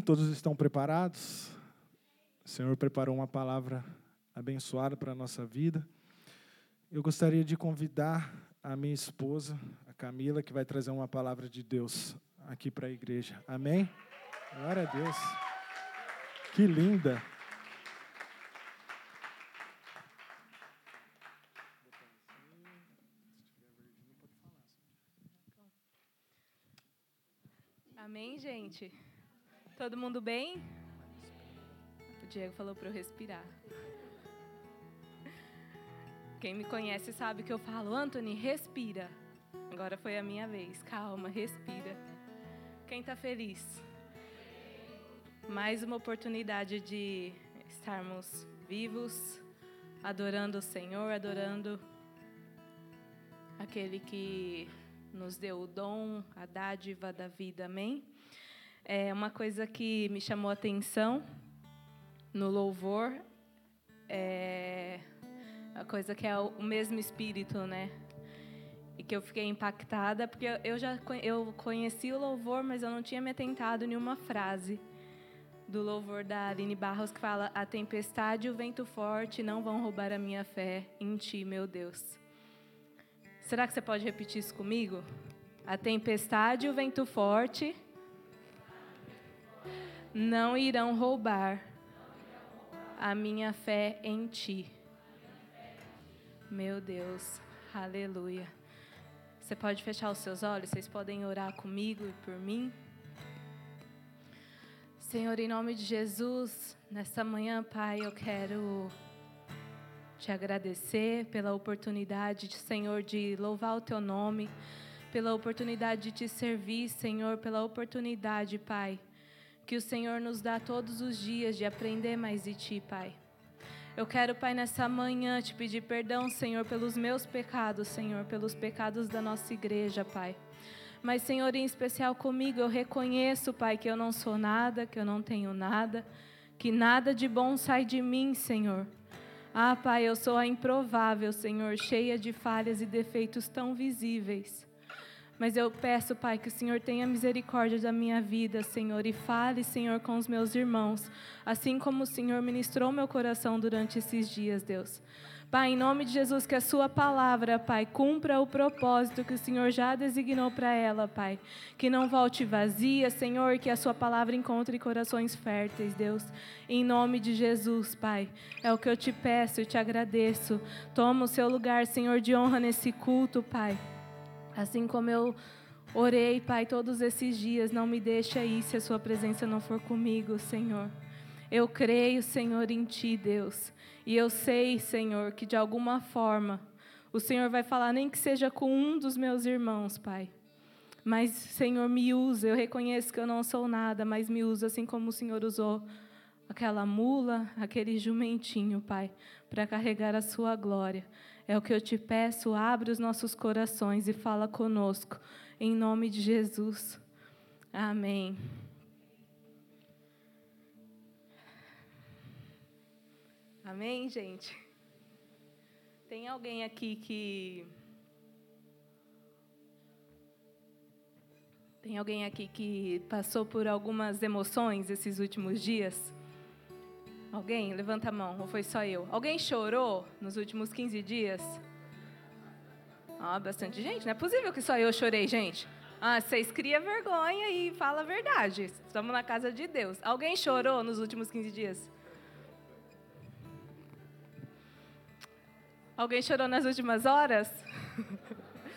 Todos estão preparados? O Senhor preparou uma palavra abençoada para a nossa vida. Eu gostaria de convidar a minha esposa, a Camila, que vai trazer uma palavra de Deus aqui para a igreja. Amém? Glória a Deus. Que linda. Amém, gente? Todo mundo bem? O Diego falou para eu respirar. Quem me conhece sabe que eu falo, Anthony, respira. Agora foi a minha vez. Calma, respira. Quem está feliz? Mais uma oportunidade de estarmos vivos, adorando o Senhor, adorando aquele que nos deu o dom, a dádiva da vida. Amém? É uma coisa que me chamou a atenção no louvor é a coisa que é o mesmo espírito, né? E que eu fiquei impactada porque eu já eu conheci o louvor, mas eu não tinha me atentado em nenhuma frase do louvor da Aline Barros que fala: A tempestade e o vento forte não vão roubar a minha fé em ti, meu Deus. Será que você pode repetir isso comigo? A tempestade e o vento forte não irão roubar a minha fé em ti. Meu Deus, aleluia. Você pode fechar os seus olhos, vocês podem orar comigo e por mim. Senhor, em nome de Jesus, nesta manhã, Pai, eu quero te agradecer pela oportunidade, Senhor, de louvar o teu nome, pela oportunidade de te servir, Senhor, pela oportunidade, Pai que o Senhor nos dá todos os dias de aprender mais de Ti, Pai. Eu quero, Pai, nessa manhã te pedir perdão, Senhor, pelos meus pecados, Senhor, pelos pecados da nossa igreja, Pai. Mas, Senhor, em especial comigo, eu reconheço, Pai, que eu não sou nada, que eu não tenho nada, que nada de bom sai de mim, Senhor. Ah, Pai, eu sou a improvável, Senhor, cheia de falhas e defeitos tão visíveis. Mas eu peço, Pai, que o Senhor tenha misericórdia da minha vida, Senhor, e fale, Senhor, com os meus irmãos, assim como o Senhor ministrou meu coração durante esses dias, Deus. Pai, em nome de Jesus, que a Sua palavra, Pai, cumpra o propósito que o Senhor já designou para ela, Pai. Que não volte vazia, Senhor, que a Sua palavra encontre corações férteis, Deus. Em nome de Jesus, Pai. É o que eu te peço e te agradeço. Toma o seu lugar, Senhor, de honra nesse culto, Pai. Assim como eu orei, Pai, todos esses dias, não me deixe aí se a Sua presença não for comigo, Senhor. Eu creio, Senhor, em Ti, Deus. E eu sei, Senhor, que de alguma forma o Senhor vai falar, nem que seja com um dos meus irmãos, Pai. Mas, Senhor, me usa. Eu reconheço que eu não sou nada, mas me usa assim como o Senhor usou aquela mula, aquele jumentinho, Pai, para carregar a Sua glória. É o que eu te peço, abre os nossos corações e fala conosco, em nome de Jesus. Amém. Amém, gente? Tem alguém aqui que. Tem alguém aqui que passou por algumas emoções esses últimos dias? Alguém? Levanta a mão, ou foi só eu? Alguém chorou nos últimos 15 dias? Ah, bastante gente. Não é possível que só eu chorei, gente. Ah, vocês criam vergonha e fala a verdade. Estamos na casa de Deus. Alguém chorou nos últimos 15 dias? Alguém chorou nas últimas horas?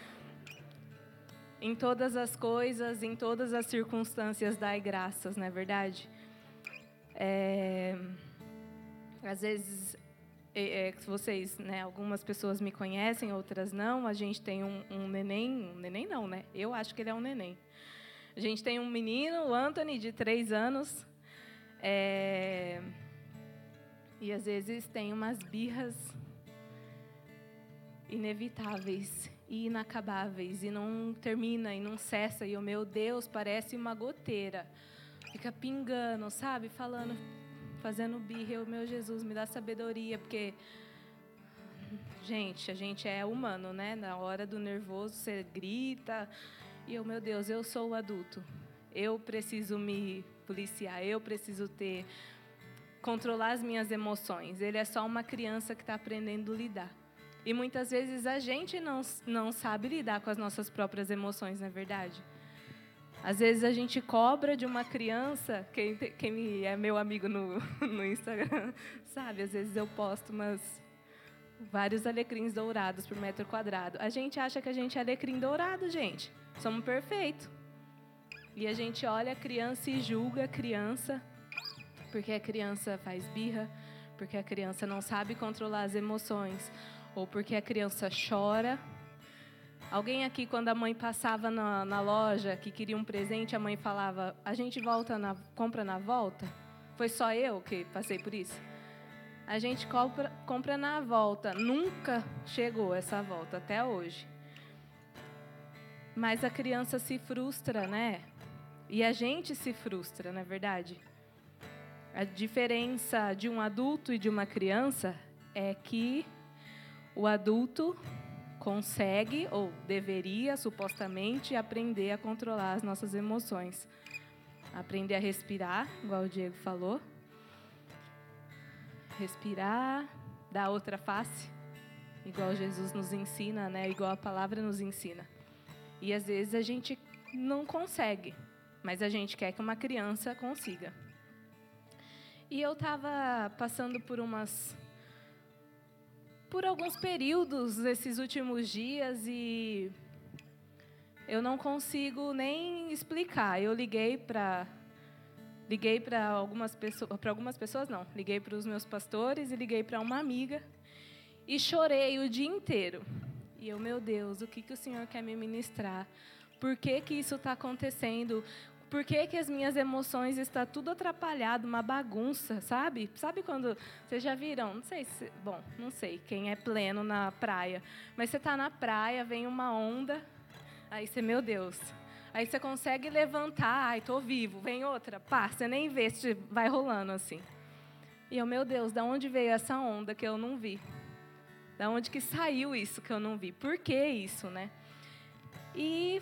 em todas as coisas, em todas as circunstâncias, dai graças, não é verdade? É... Às vezes, é, é, vocês, né, algumas pessoas me conhecem, outras não. A gente tem um, um neném, um neném não, né? Eu acho que ele é um neném. A gente tem um menino, o Anthony, de três anos. É... E às vezes tem umas birras inevitáveis e inacabáveis e não termina e não cessa e o meu Deus parece uma goteira fica pingando sabe falando fazendo birra, eu, meu Jesus, me dá sabedoria, porque gente, a gente é humano, né? Na hora do nervoso você grita, e eu, meu Deus, eu sou o adulto. Eu preciso me policiar, eu preciso ter controlar as minhas emoções. Ele é só uma criança que está aprendendo a lidar. E muitas vezes a gente não, não sabe lidar com as nossas próprias emoções, não é verdade? Às vezes a gente cobra de uma criança, quem, quem é meu amigo no, no Instagram sabe, às vezes eu posto umas, vários alecrins dourados por metro quadrado. A gente acha que a gente é alecrim dourado, gente. Somos perfeitos. E a gente olha a criança e julga a criança, porque a criança faz birra, porque a criança não sabe controlar as emoções, ou porque a criança chora Alguém aqui, quando a mãe passava na, na, loja que queria um presente, a mãe falava: a gente volta na, compra na volta? Foi só eu que passei por isso? A gente compra, compra na volta. Nunca chegou essa volta até hoje. Mas a criança se frustra, né? E a gente se frustra, não é verdade? A diferença de um adulto e de uma criança é que o adulto consegue ou deveria supostamente aprender a controlar as nossas emoções. Aprender a respirar, igual o Diego falou. Respirar, dar outra face, igual Jesus nos ensina, né? Igual a palavra nos ensina. E às vezes a gente não consegue, mas a gente quer que uma criança consiga. E eu estava passando por umas por alguns períodos esses últimos dias e eu não consigo nem explicar. Eu liguei para liguei para algumas pessoas, para algumas pessoas não, liguei para os meus pastores e liguei para uma amiga e chorei o dia inteiro. E eu, meu Deus, o que que o Senhor quer me ministrar? Por que que isso está acontecendo? Por que, que as minhas emoções estão tudo atrapalhado, uma bagunça, sabe? Sabe quando vocês já viram? Não sei se, bom, não sei quem é pleno na praia, mas você está na praia, vem uma onda, aí você, meu Deus, aí você consegue levantar, ai, tô vivo, vem outra, pá, você nem vê se vai rolando assim. E eu, meu Deus, da onde veio essa onda que eu não vi? Da onde que saiu isso que eu não vi? Por que isso, né? E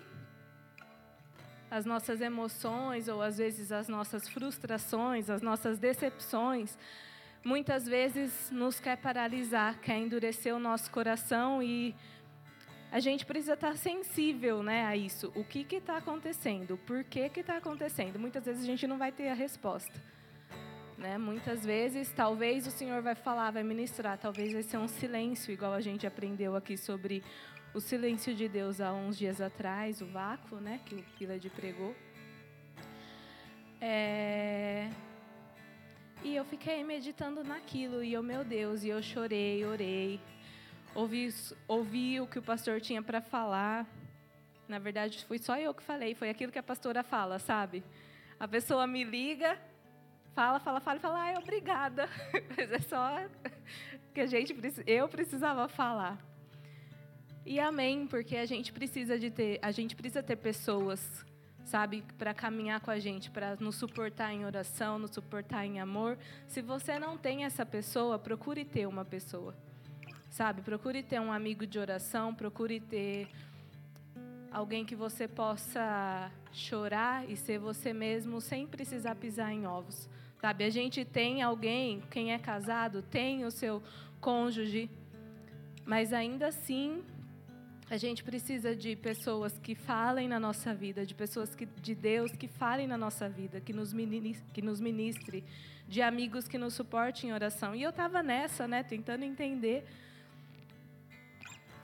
as nossas emoções ou às vezes as nossas frustrações, as nossas decepções, muitas vezes nos quer paralisar, quer endurecer o nosso coração e a gente precisa estar sensível né, a isso. O que está acontecendo? Por que está acontecendo? Muitas vezes a gente não vai ter a resposta. Né? Muitas vezes, talvez o Senhor vai falar, vai ministrar, talvez vai ser um silêncio, igual a gente aprendeu aqui sobre o silêncio de Deus há uns dias atrás, o vácuo, né, que o Pilad pregou. É... E eu fiquei meditando naquilo, e eu, meu Deus, e eu chorei, orei, ouvi, ouvi o que o pastor tinha para falar. Na verdade, foi só eu que falei, foi aquilo que a pastora fala, sabe? A pessoa me liga, fala, fala, fala, e fala, ai, obrigada. Mas é só que a gente, eu precisava falar. E amém, porque a gente precisa de ter, a gente precisa ter pessoas, sabe, para caminhar com a gente, para nos suportar em oração, nos suportar em amor. Se você não tem essa pessoa, procure ter uma pessoa. Sabe? Procure ter um amigo de oração, procure ter alguém que você possa chorar e ser você mesmo sem precisar pisar em ovos. Sabe? A gente tem alguém, quem é casado, tem o seu cônjuge, mas ainda assim a gente precisa de pessoas que falem na nossa vida, de pessoas que, de Deus que falem na nossa vida, que nos, ministre, que nos ministre, de amigos que nos suportem em oração. E eu estava nessa, né, tentando entender.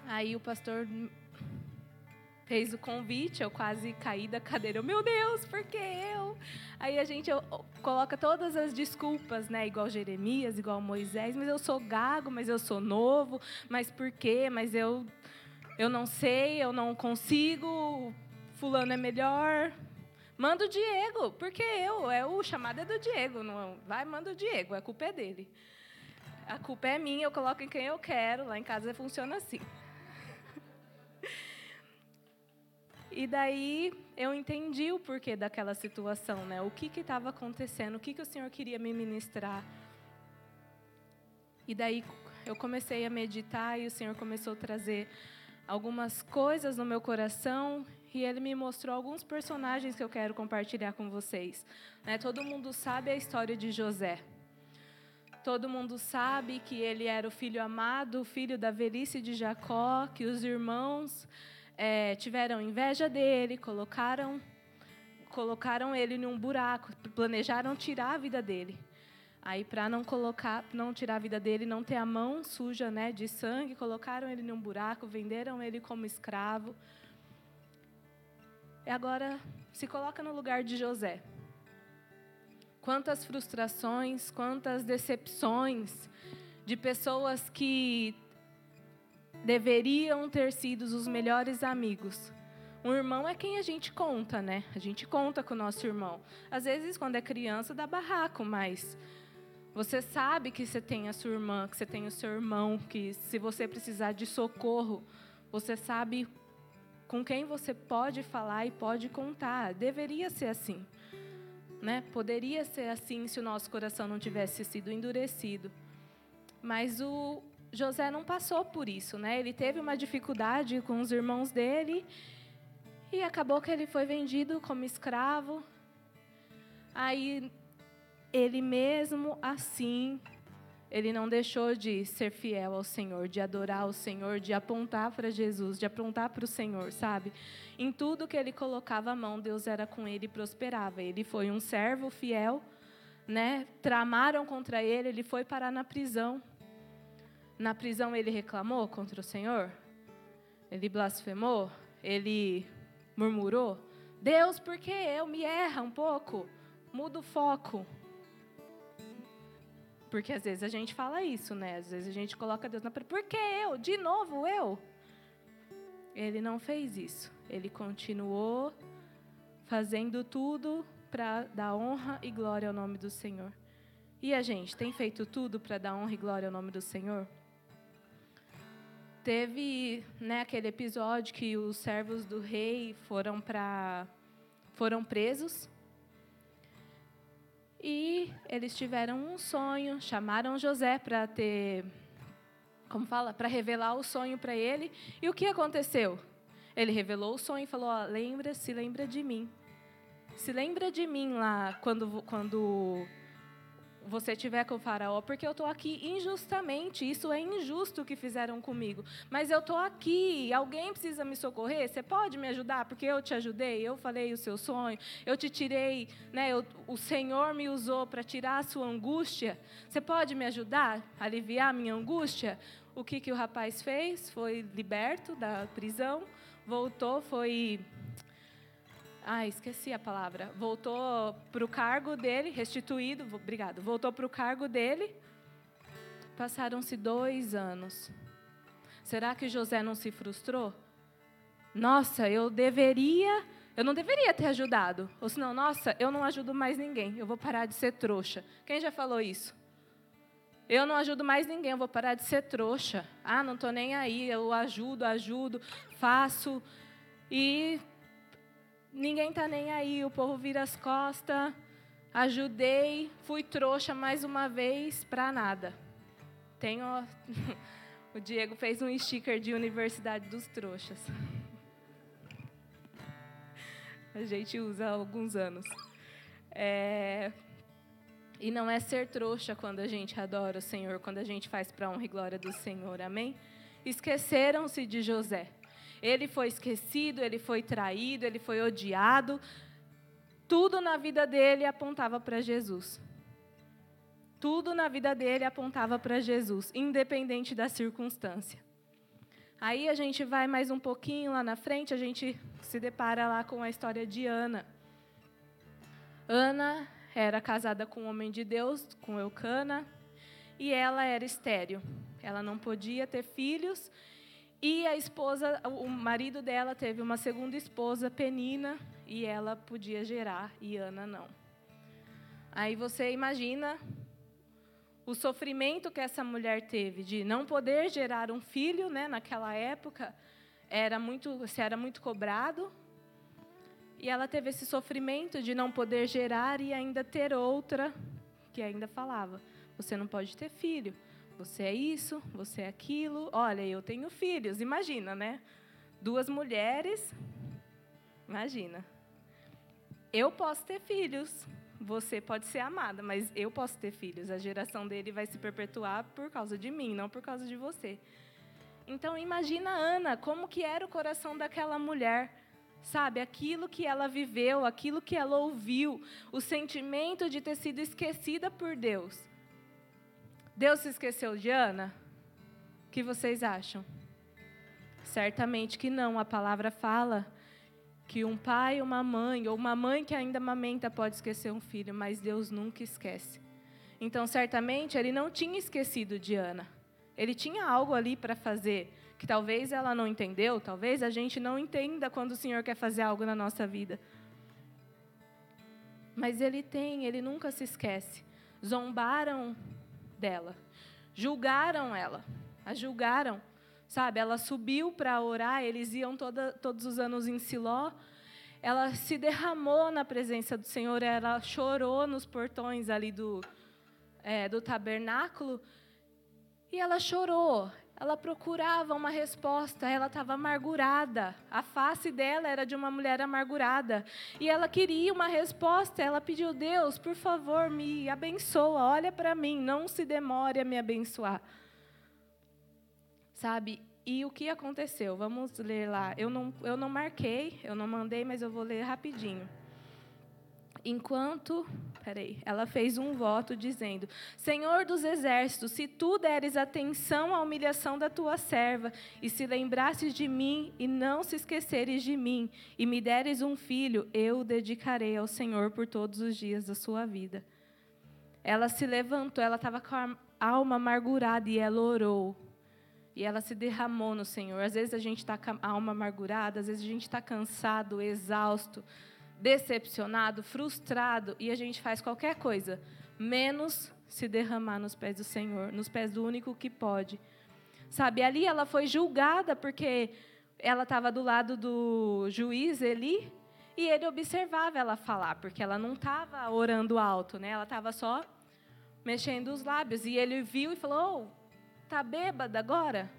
Aí o pastor fez o convite, eu quase caí da cadeira. Eu, meu Deus, por que eu? Aí a gente coloca todas as desculpas, né? Igual Jeremias, igual Moisés, mas eu sou gago, mas eu sou novo, mas por quê? Mas eu eu não sei, eu não consigo, fulano é melhor. Manda o Diego, porque eu, é o chamado é do Diego, não vai, manda o Diego, a culpa é dele. A culpa é minha, eu coloco em quem eu quero, lá em casa funciona assim. E daí eu entendi o porquê daquela situação, né? O que estava acontecendo, o que, que o Senhor queria me ministrar. E daí eu comecei a meditar e o Senhor começou a trazer algumas coisas no meu coração e ele me mostrou alguns personagens que eu quero compartilhar com vocês. Né? Todo mundo sabe a história de José. Todo mundo sabe que ele era o filho amado, o filho da velhice de Jacó, que os irmãos é, tiveram inveja dele, colocaram, colocaram ele num buraco, planejaram tirar a vida dele. Aí, para não colocar, não tirar a vida dele, não ter a mão suja, né, de sangue, colocaram ele num buraco, venderam ele como escravo. E agora se coloca no lugar de José. Quantas frustrações, quantas decepções de pessoas que deveriam ter sido os melhores amigos. Um irmão é quem a gente conta, né? A gente conta com o nosso irmão. Às vezes, quando é criança, dá barraco, mas você sabe que você tem a sua irmã, que você tem o seu irmão, que se você precisar de socorro, você sabe com quem você pode falar e pode contar. Deveria ser assim. Né? Poderia ser assim se o nosso coração não tivesse sido endurecido. Mas o José não passou por isso, né? Ele teve uma dificuldade com os irmãos dele e acabou que ele foi vendido como escravo. Aí ele mesmo assim, ele não deixou de ser fiel ao Senhor, de adorar o Senhor, de apontar para Jesus, de apontar para o Senhor, sabe? Em tudo que ele colocava a mão, Deus era com ele e prosperava. Ele foi um servo fiel, né? Tramaram contra ele, ele foi parar na prisão. Na prisão ele reclamou contra o Senhor? Ele blasfemou? Ele murmurou? Deus, por que eu me erra um pouco? Muda o foco. Porque às vezes a gente fala isso, né? Às vezes a gente coloca Deus na por que eu? De novo eu? Ele não fez isso. Ele continuou fazendo tudo para dar honra e glória ao nome do Senhor. E a gente tem feito tudo para dar honra e glória ao nome do Senhor? Teve, né, aquele episódio que os servos do rei foram para foram presos e eles tiveram um sonho, chamaram José para ter, como fala, para revelar o sonho para ele. E o que aconteceu? Ele revelou o sonho e falou: lembra, se lembra de mim. Se lembra de mim lá quando quando você tiver com o faraó, porque eu estou aqui injustamente. Isso é injusto o que fizeram comigo. Mas eu estou aqui. Alguém precisa me socorrer. Você pode me ajudar? Porque eu te ajudei. Eu falei o seu sonho. Eu te tirei. Né, eu, o Senhor me usou para tirar a sua angústia. Você pode me ajudar? Aliviar a minha angústia? O que, que o rapaz fez? Foi liberto da prisão. Voltou, foi ah, esqueci a palavra. Voltou para o cargo dele, restituído, obrigado. Voltou para o cargo dele. Passaram-se dois anos. Será que José não se frustrou? Nossa, eu deveria, eu não deveria ter ajudado. Ou senão, nossa, eu não ajudo mais ninguém. Eu vou parar de ser trouxa. Quem já falou isso? Eu não ajudo mais ninguém, eu vou parar de ser trouxa. Ah, não estou nem aí, eu ajudo, ajudo, faço. E ninguém está nem aí, o povo vira as costas, ajudei, fui trouxa mais uma vez para nada. Tenho, o Diego fez um sticker de Universidade dos Trouxas. A gente usa há alguns anos. É, e não é ser trouxa quando a gente adora o Senhor, quando a gente faz para honra e glória do Senhor, amém? Esqueceram-se de José. Ele foi esquecido, ele foi traído, ele foi odiado. Tudo na vida dele apontava para Jesus. Tudo na vida dele apontava para Jesus, independente da circunstância. Aí a gente vai mais um pouquinho lá na frente, a gente se depara lá com a história de Ana. Ana era casada com um homem de Deus, com Eucana, e ela era estéril. Ela não podia ter filhos e a esposa, o marido dela teve uma segunda esposa, Penina, e ela podia gerar e Ana não. Aí você imagina o sofrimento que essa mulher teve de não poder gerar um filho, né? Naquela época era muito, se era muito cobrado. E ela teve esse sofrimento de não poder gerar e ainda ter outra que ainda falava: você não pode ter filho. Você é isso, você é aquilo. Olha, eu tenho filhos, imagina, né? Duas mulheres Imagina. Eu posso ter filhos, você pode ser amada, mas eu posso ter filhos. A geração dele vai se perpetuar por causa de mim, não por causa de você. Então imagina Ana, como que era o coração daquela mulher, sabe? Aquilo que ela viveu, aquilo que ela ouviu, o sentimento de ter sido esquecida por Deus. Deus se esqueceu de Ana? O que vocês acham? Certamente que não. A palavra fala que um pai, uma mãe, ou uma mãe que ainda amamenta pode esquecer um filho, mas Deus nunca esquece. Então, certamente, ele não tinha esquecido de Ana. Ele tinha algo ali para fazer, que talvez ela não entendeu, talvez a gente não entenda quando o Senhor quer fazer algo na nossa vida. Mas ele tem, ele nunca se esquece. Zombaram dela, julgaram ela, a julgaram, sabe? Ela subiu para orar, eles iam toda, todos os anos em Siló. Ela se derramou na presença do Senhor, ela chorou nos portões ali do, é, do tabernáculo, e ela chorou, ela procurava uma resposta, ela estava amargurada. A face dela era de uma mulher amargurada. E ela queria uma resposta. Ela pediu: Deus, por favor, me abençoa, olha para mim, não se demore a me abençoar. Sabe? E o que aconteceu? Vamos ler lá. Eu não, eu não marquei, eu não mandei, mas eu vou ler rapidinho enquanto, peraí, ela fez um voto dizendo: Senhor dos exércitos, se tu deres atenção à humilhação da tua serva, e se lembrasses de mim e não se esqueceres de mim, e me deres um filho, eu o dedicarei ao Senhor por todos os dias da sua vida. Ela se levantou, ela estava com a alma amargurada e ela orou. E ela se derramou no Senhor. Às vezes a gente está com a alma amargurada, às vezes a gente está cansado, exausto decepcionado, frustrado e a gente faz qualquer coisa, menos se derramar nos pés do Senhor, nos pés do único que pode. Sabe, ali ela foi julgada porque ela estava do lado do juiz Eli e ele observava ela falar, porque ela não estava orando alto, né? Ela estava só mexendo os lábios e ele viu e falou: oh, "Tá bêbada agora?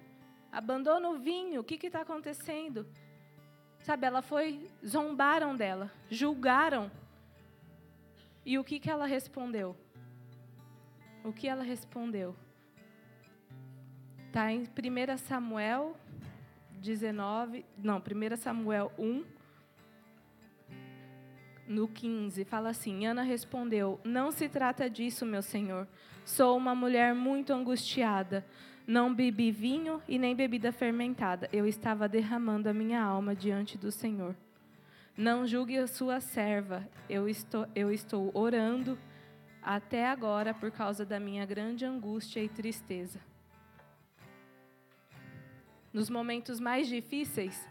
Abandona o vinho. O que está acontecendo?" Sabe, ela foi, zombaram dela, julgaram. E o que, que ela respondeu? O que ela respondeu? Está em 1 Samuel 19, não, 1 Samuel 1, no 15, fala assim: Ana respondeu: Não se trata disso, meu senhor. Sou uma mulher muito angustiada. Não bebi vinho e nem bebida fermentada. Eu estava derramando a minha alma diante do Senhor. Não julgue a sua serva. Eu estou, eu estou orando até agora por causa da minha grande angústia e tristeza. Nos momentos mais difíceis,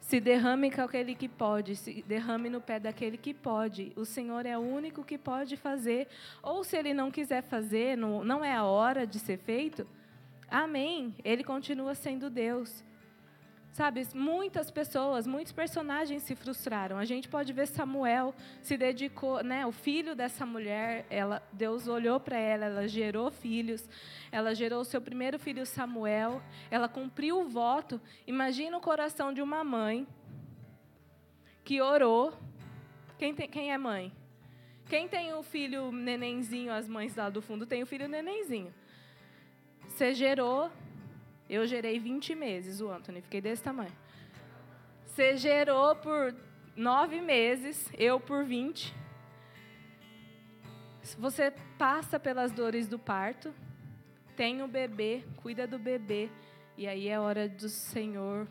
se derrame com aquele que pode, se derrame no pé daquele que pode. O Senhor é o único que pode fazer. Ou se Ele não quiser fazer, não, não é a hora de ser feito, Amém. Ele continua sendo Deus. Sabe, muitas pessoas, muitos personagens se frustraram. A gente pode ver Samuel se dedicou, né, o filho dessa mulher, ela, Deus olhou para ela, ela gerou filhos, ela gerou o seu primeiro filho Samuel, ela cumpriu o voto. Imagina o coração de uma mãe que orou. Quem, tem, quem é mãe? Quem tem o filho nenenzinho, as mães lá do fundo tem o filho nenenzinho. Você gerou, eu gerei 20 meses, o Anthony, fiquei desse tamanho. Você gerou por nove meses, eu por 20. Você passa pelas dores do parto, tem o bebê, cuida do bebê, e aí é hora do Senhor,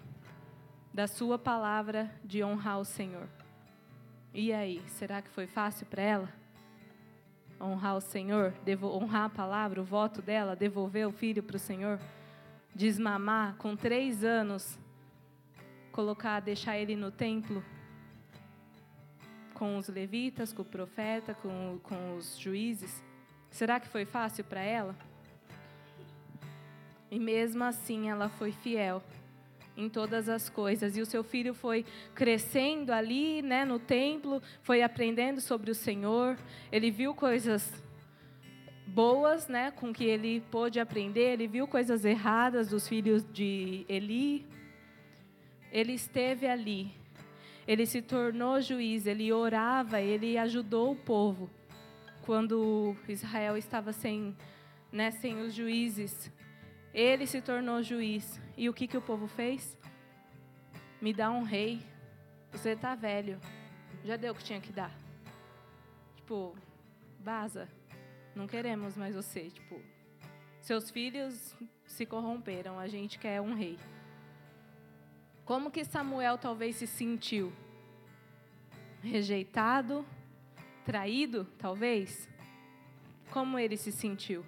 da Sua palavra, de honrar o Senhor. E aí, será que foi fácil para ela? Honrar o Senhor, honrar a palavra, o voto dela, devolver o filho para o Senhor, desmamar com três anos, colocar, deixar ele no templo com os levitas, com o profeta, com, com os juízes. Será que foi fácil para ela? E mesmo assim ela foi fiel em todas as coisas. E o seu filho foi crescendo ali, né, no templo, foi aprendendo sobre o Senhor. Ele viu coisas boas, né, com que ele pôde aprender. Ele viu coisas erradas dos filhos de Eli. Ele esteve ali. Ele se tornou juiz, ele orava, ele ajudou o povo. Quando Israel estava sem, né, sem os juízes, ele se tornou juiz. E o que, que o povo fez? Me dá um rei. Você está velho. Já deu o que tinha que dar. Tipo, baza. Não queremos mais você. Tipo, seus filhos se corromperam. A gente quer um rei. Como que Samuel talvez se sentiu? Rejeitado, traído, talvez? Como ele se sentiu?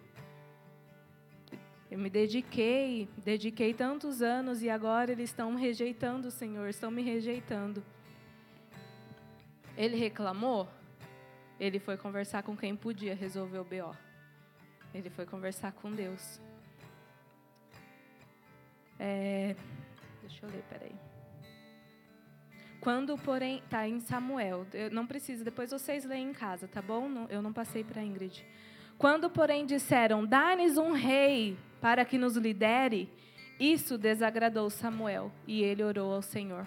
Eu me dediquei, dediquei tantos anos e agora eles estão rejeitando o Senhor, estão me rejeitando. Ele reclamou? Ele foi conversar com quem podia resolver o BO. Ele foi conversar com Deus. É, deixa eu ler, peraí. Quando, porém, está em Samuel, eu não precisa, depois vocês leem em casa, tá bom? Eu não passei para Ingrid. Quando, porém, disseram: Dá-nos um rei para que nos lidere, isso desagradou Samuel e ele orou ao Senhor.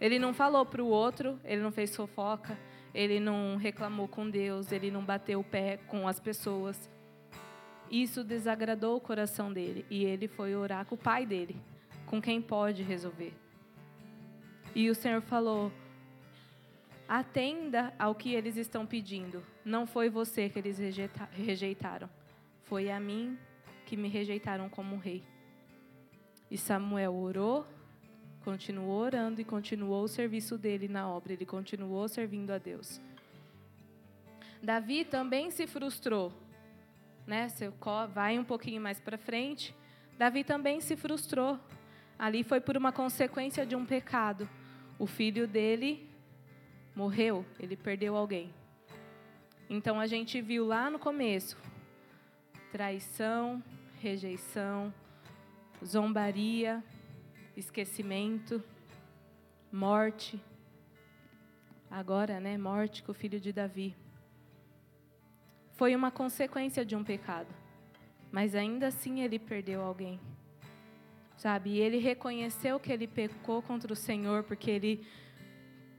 Ele não falou para o outro, ele não fez fofoca, ele não reclamou com Deus, ele não bateu o pé com as pessoas. Isso desagradou o coração dele e ele foi orar com o pai dele, com quem pode resolver. E o Senhor falou: atenda ao que eles estão pedindo. Não foi você que eles rejeitaram, foi a mim que me rejeitaram como rei. E Samuel orou, continuou orando e continuou o serviço dele na obra, ele continuou servindo a Deus. Davi também se frustrou, né? Você vai um pouquinho mais para frente. Davi também se frustrou. Ali foi por uma consequência de um pecado. O filho dele morreu, ele perdeu alguém. Então a gente viu lá no começo traição, rejeição, zombaria, esquecimento, morte. Agora, né, morte com o filho de Davi. Foi uma consequência de um pecado. Mas ainda assim ele perdeu alguém. Sabe? E ele reconheceu que ele pecou contra o Senhor porque ele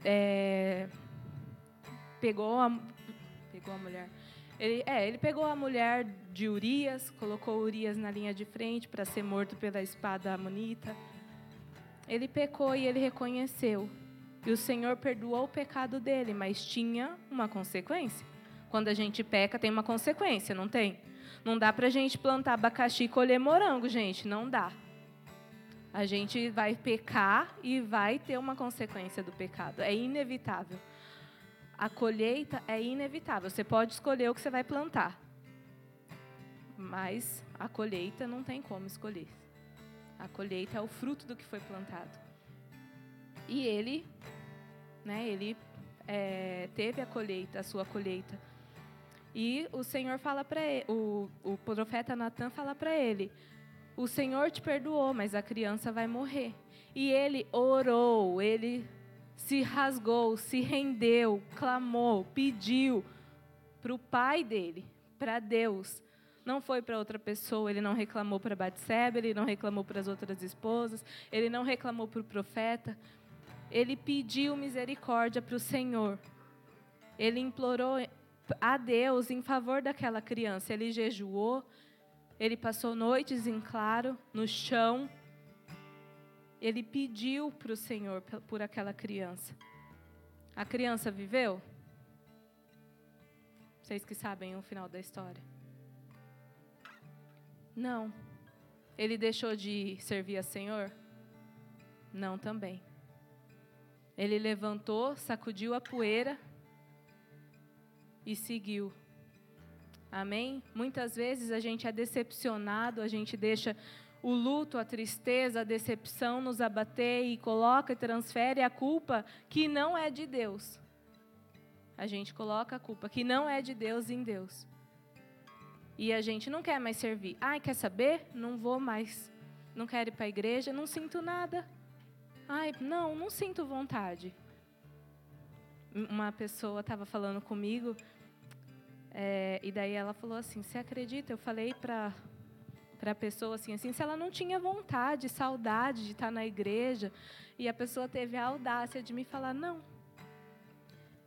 é, pegou a pegou a mulher ele, é, ele pegou a mulher de Urias, colocou Urias na linha de frente para ser morto pela espada amonita. Ele pecou e ele reconheceu. E o Senhor perdoou o pecado dele, mas tinha uma consequência. Quando a gente peca, tem uma consequência, não tem? Não dá para a gente plantar abacaxi e colher morango, gente, não dá. A gente vai pecar e vai ter uma consequência do pecado, é inevitável a colheita é inevitável. Você pode escolher o que você vai plantar, mas a colheita não tem como escolher. A colheita é o fruto do que foi plantado. E ele, né, ele é, teve a colheita, a sua colheita. E o Senhor fala para ele, o, o profeta Natan fala para ele: O Senhor te perdoou, mas a criança vai morrer. E ele orou, ele se rasgou, se rendeu, clamou, pediu para o pai dele, para Deus. Não foi para outra pessoa, ele não reclamou para Batseba, ele não reclamou para as outras esposas, ele não reclamou para o profeta. Ele pediu misericórdia para o Senhor. Ele implorou a Deus em favor daquela criança. Ele jejuou, ele passou noites em claro, no chão, ele pediu para o Senhor por aquela criança. A criança viveu? Vocês que sabem o final da história. Não. Ele deixou de servir a Senhor? Não também. Ele levantou, sacudiu a poeira e seguiu. Amém? Muitas vezes a gente é decepcionado, a gente deixa o luto, a tristeza, a decepção nos abater e coloca e transfere a culpa que não é de Deus. A gente coloca a culpa que não é de Deus em Deus. E a gente não quer mais servir. Ai, quer saber? Não vou mais. Não quero ir para a igreja, não sinto nada. Ai, não, não sinto vontade. Uma pessoa estava falando comigo, é, e daí ela falou assim: Você acredita? Eu falei para para a pessoa assim, assim, se ela não tinha vontade, saudade de estar na igreja, e a pessoa teve a audácia de me falar não.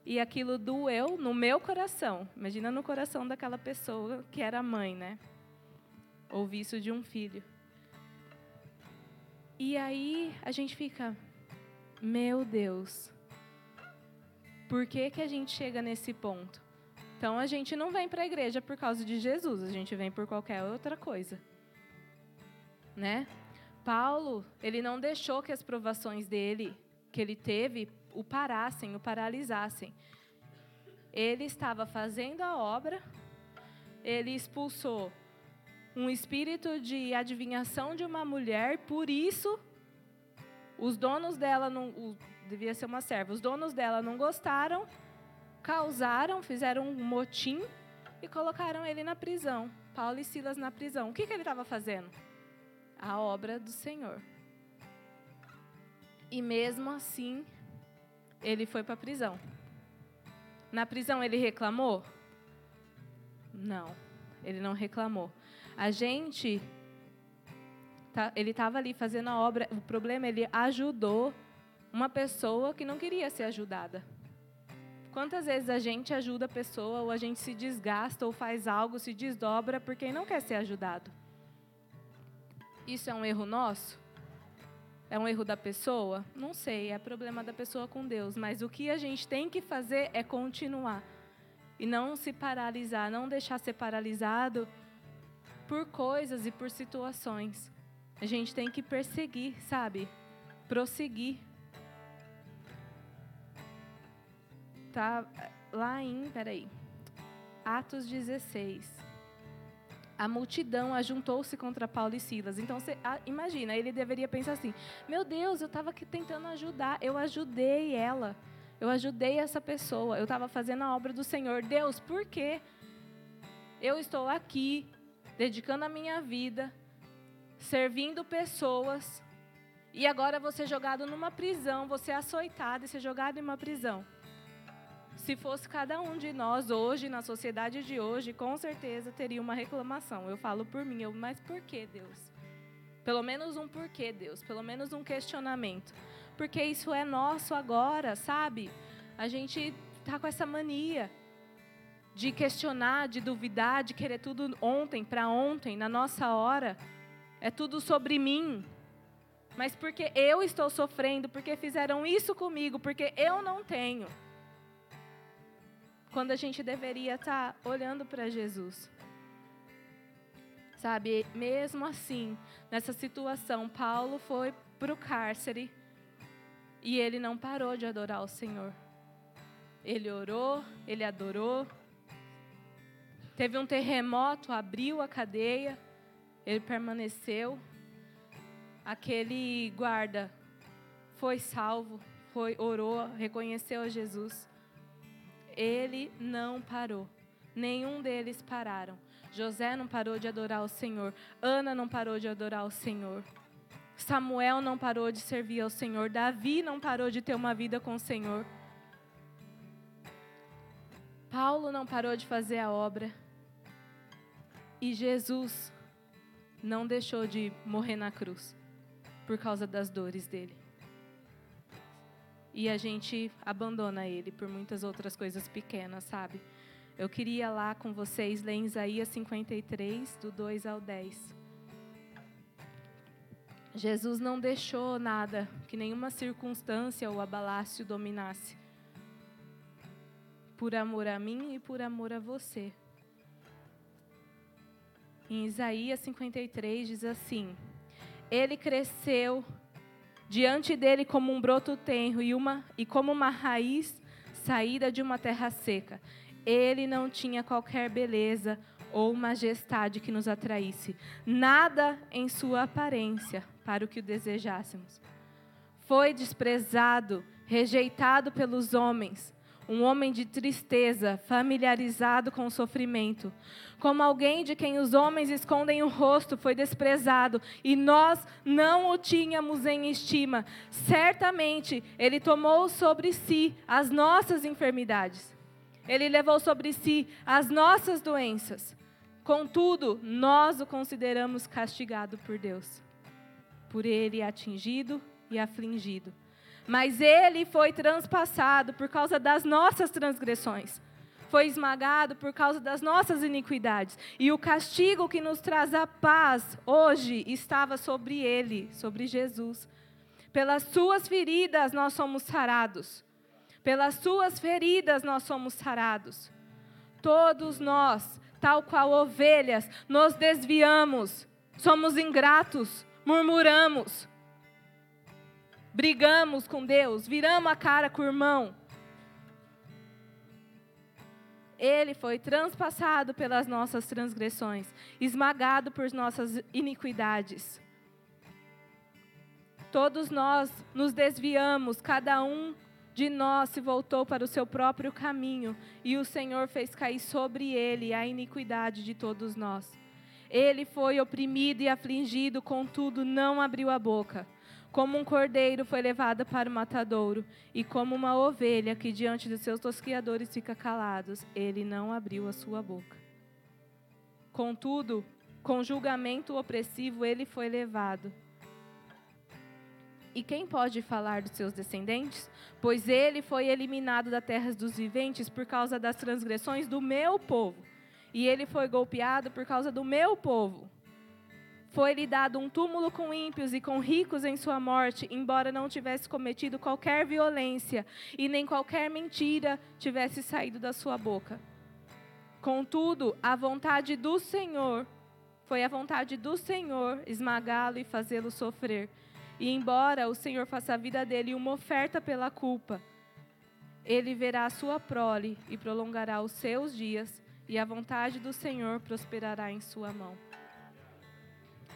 E aquilo doeu no meu coração. Imagina no coração daquela pessoa que era mãe, né? Ouvir isso de um filho. E aí a gente fica, meu Deus, por que, que a gente chega nesse ponto? Então a gente não vem para a igreja por causa de Jesus, a gente vem por qualquer outra coisa. Né? Paulo, ele não deixou que as provações dele, que ele teve, o parassem, o paralisassem. Ele estava fazendo a obra, ele expulsou um espírito de adivinhação de uma mulher, por isso os donos dela não o, devia ser uma serva. Os donos dela não gostaram, causaram, fizeram um motim e colocaram ele na prisão. Paulo e Silas na prisão. O que, que ele estava fazendo? A obra do Senhor. E mesmo assim, ele foi para a prisão. Na prisão ele reclamou? Não, ele não reclamou. A gente, tá, ele estava ali fazendo a obra, o problema, ele ajudou uma pessoa que não queria ser ajudada. Quantas vezes a gente ajuda a pessoa, ou a gente se desgasta, ou faz algo, se desdobra, porque não quer ser ajudado? Isso é um erro nosso? É um erro da pessoa? Não sei, é problema da pessoa com Deus. Mas o que a gente tem que fazer é continuar. E não se paralisar, não deixar ser paralisado por coisas e por situações. A gente tem que perseguir, sabe? Prosseguir. Tá lá em, peraí, Atos 16 a multidão ajuntou-se contra Paulo e Silas. Então, você, imagina, ele deveria pensar assim: meu Deus, eu estava aqui tentando ajudar, eu ajudei ela, eu ajudei essa pessoa, eu estava fazendo a obra do Senhor. Deus, por quê? Eu estou aqui, dedicando a minha vida, servindo pessoas, e agora vou ser jogado numa prisão, vou ser açoitado e ser jogado em uma prisão. Se fosse cada um de nós hoje, na sociedade de hoje, com certeza teria uma reclamação. Eu falo por mim, eu, mas por que, Deus? Pelo menos um porquê, Deus, pelo menos um questionamento. Porque isso é nosso agora, sabe? A gente tá com essa mania de questionar, de duvidar, de querer tudo ontem, para ontem, na nossa hora. É tudo sobre mim. Mas porque eu estou sofrendo, porque fizeram isso comigo, porque eu não tenho quando a gente deveria estar tá olhando para Jesus. Sabe, mesmo assim, nessa situação, Paulo foi para o cárcere e ele não parou de adorar o Senhor. Ele orou, ele adorou. Teve um terremoto, abriu a cadeia, ele permaneceu. Aquele guarda foi salvo, foi orou, reconheceu a Jesus. Ele não parou. Nenhum deles pararam. José não parou de adorar o Senhor. Ana não parou de adorar o Senhor. Samuel não parou de servir ao Senhor. Davi não parou de ter uma vida com o Senhor. Paulo não parou de fazer a obra. E Jesus não deixou de morrer na cruz por causa das dores dele e a gente abandona ele por muitas outras coisas pequenas, sabe? Eu queria lá com vocês ler Isaías 53, do 2 ao 10. Jesus não deixou nada, que nenhuma circunstância ou abalasse o dominasse. Por amor a mim e por amor a você. Em Isaías 53 diz assim: Ele cresceu diante dele como um broto tenro e, uma, e como uma raiz saída de uma terra seca. Ele não tinha qualquer beleza ou majestade que nos atraísse, nada em sua aparência para o que o desejássemos. Foi desprezado, rejeitado pelos homens, um homem de tristeza, familiarizado com o sofrimento. Como alguém de quem os homens escondem o rosto, foi desprezado, e nós não o tínhamos em estima. Certamente, ele tomou sobre si as nossas enfermidades. Ele levou sobre si as nossas doenças. Contudo, nós o consideramos castigado por Deus, por ele atingido e afligido. Mas ele foi transpassado por causa das nossas transgressões, foi esmagado por causa das nossas iniquidades. E o castigo que nos traz a paz hoje estava sobre ele, sobre Jesus. Pelas suas feridas nós somos sarados. Pelas suas feridas nós somos sarados. Todos nós, tal qual ovelhas, nos desviamos, somos ingratos, murmuramos, brigamos com Deus, viramos a cara com o irmão. Ele foi transpassado pelas nossas transgressões, esmagado por nossas iniquidades. Todos nós nos desviamos, cada um de nós se voltou para o seu próprio caminho, e o Senhor fez cair sobre ele a iniquidade de todos nós. Ele foi oprimido e afligido, contudo não abriu a boca. Como um cordeiro foi levado para o matadouro, e como uma ovelha que diante dos seus tosquiadores fica calados, ele não abriu a sua boca. Contudo, com julgamento opressivo ele foi levado. E quem pode falar dos seus descendentes? Pois ele foi eliminado da terra dos viventes por causa das transgressões do meu povo. E ele foi golpeado por causa do meu povo. Foi-lhe dado um túmulo com ímpios e com ricos em sua morte, embora não tivesse cometido qualquer violência e nem qualquer mentira tivesse saído da sua boca. Contudo, a vontade do Senhor foi a vontade do Senhor esmagá-lo e fazê-lo sofrer. E embora o Senhor faça a vida dele uma oferta pela culpa, ele verá a sua prole e prolongará os seus dias, e a vontade do Senhor prosperará em sua mão.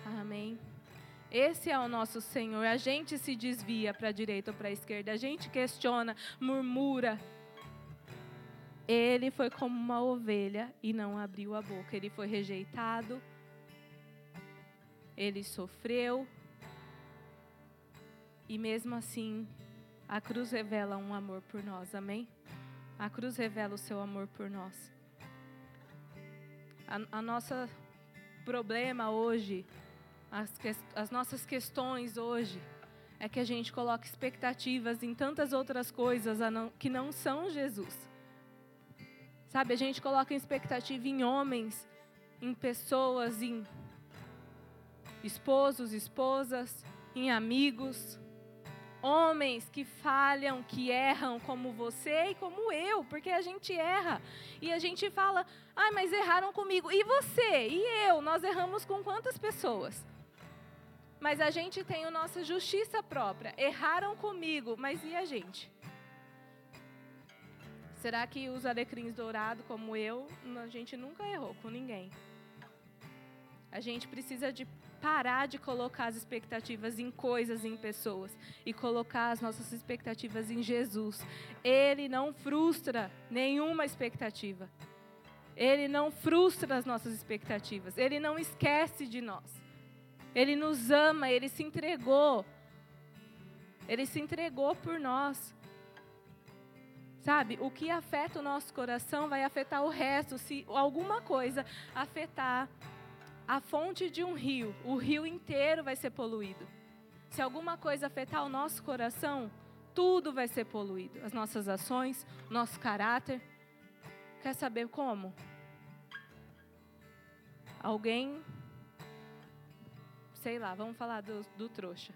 Amém. Esse é o nosso Senhor. A gente se desvia para a direita ou para a esquerda, a gente questiona, murmura. Ele foi como uma ovelha e não abriu a boca. Ele foi rejeitado. Ele sofreu. E mesmo assim, a cruz revela um amor por nós. Amém? A cruz revela o seu amor por nós. A, a nossa problema hoje as, as nossas questões hoje é que a gente coloca expectativas em tantas outras coisas não, que não são Jesus. Sabe, a gente coloca expectativa em homens, em pessoas, em esposos, esposas, em amigos. Homens que falham, que erram como você e como eu, porque a gente erra. E a gente fala, ai, mas erraram comigo. E você? E eu? Nós erramos com quantas pessoas? Mas a gente tem a nossa justiça própria. Erraram comigo, mas e a gente? Será que os alecrins dourados, como eu, a gente nunca errou com ninguém? A gente precisa de parar de colocar as expectativas em coisas, em pessoas, e colocar as nossas expectativas em Jesus. Ele não frustra nenhuma expectativa. Ele não frustra as nossas expectativas. Ele não esquece de nós. Ele nos ama, ele se entregou. Ele se entregou por nós. Sabe, o que afeta o nosso coração vai afetar o resto. Se alguma coisa afetar a fonte de um rio, o rio inteiro vai ser poluído. Se alguma coisa afetar o nosso coração, tudo vai ser poluído. As nossas ações, nosso caráter. Quer saber como? Alguém sei lá, vamos falar do, do trouxa.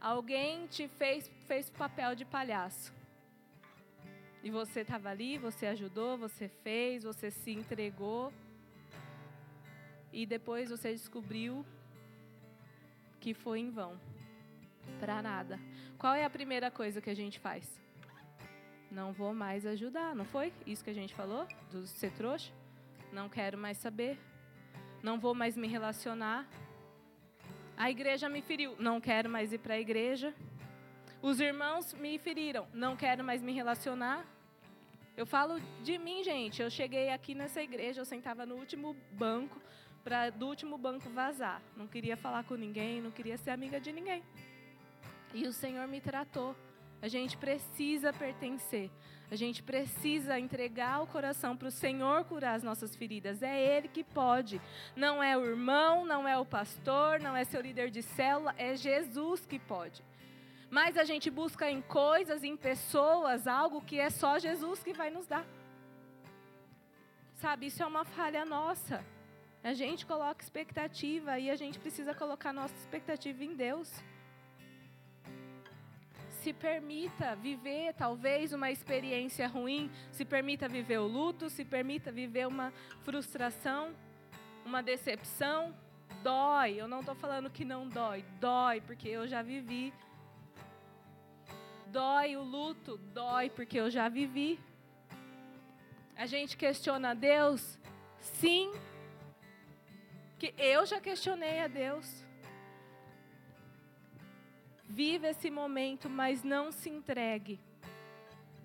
Alguém te fez, fez papel de palhaço. E você estava ali, você ajudou, você fez, você se entregou. E depois você descobriu que foi em vão. Para nada. Qual é a primeira coisa que a gente faz? Não vou mais ajudar, não foi? Isso que a gente falou? Do ser trouxa? Não quero mais saber. Não vou mais me relacionar. A igreja me feriu, não quero mais ir para a igreja. Os irmãos me feriram, não quero mais me relacionar. Eu falo de mim, gente. Eu cheguei aqui nessa igreja, eu sentava no último banco, para do último banco vazar. Não queria falar com ninguém, não queria ser amiga de ninguém. E o Senhor me tratou. A gente precisa pertencer. A gente precisa entregar o coração para o Senhor curar as nossas feridas. É Ele que pode. Não é o irmão, não é o pastor, não é seu líder de célula, é Jesus que pode. Mas a gente busca em coisas, em pessoas, algo que é só Jesus que vai nos dar. Sabe, isso é uma falha nossa. A gente coloca expectativa e a gente precisa colocar nossa expectativa em Deus se permita viver talvez uma experiência ruim, se permita viver o luto, se permita viver uma frustração, uma decepção. Dói, eu não estou falando que não dói, dói, porque eu já vivi. Dói o luto, dói, porque eu já vivi. A gente questiona a Deus? Sim, que eu já questionei a Deus. Viva esse momento, mas não se entregue.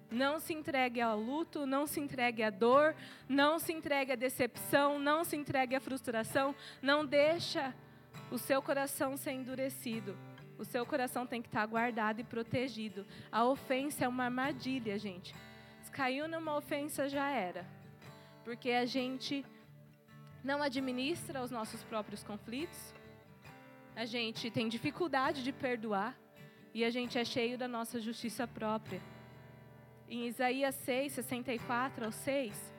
Não se entregue ao luto, não se entregue à dor, não se entregue à decepção, não se entregue à frustração, não deixa o seu coração ser endurecido. O seu coração tem que estar guardado e protegido. A ofensa é uma armadilha, gente. Se caiu numa ofensa já era. Porque a gente não administra os nossos próprios conflitos, a gente tem dificuldade de perdoar e a gente é cheio da nossa justiça própria. Em Isaías 6, 64 ao 6,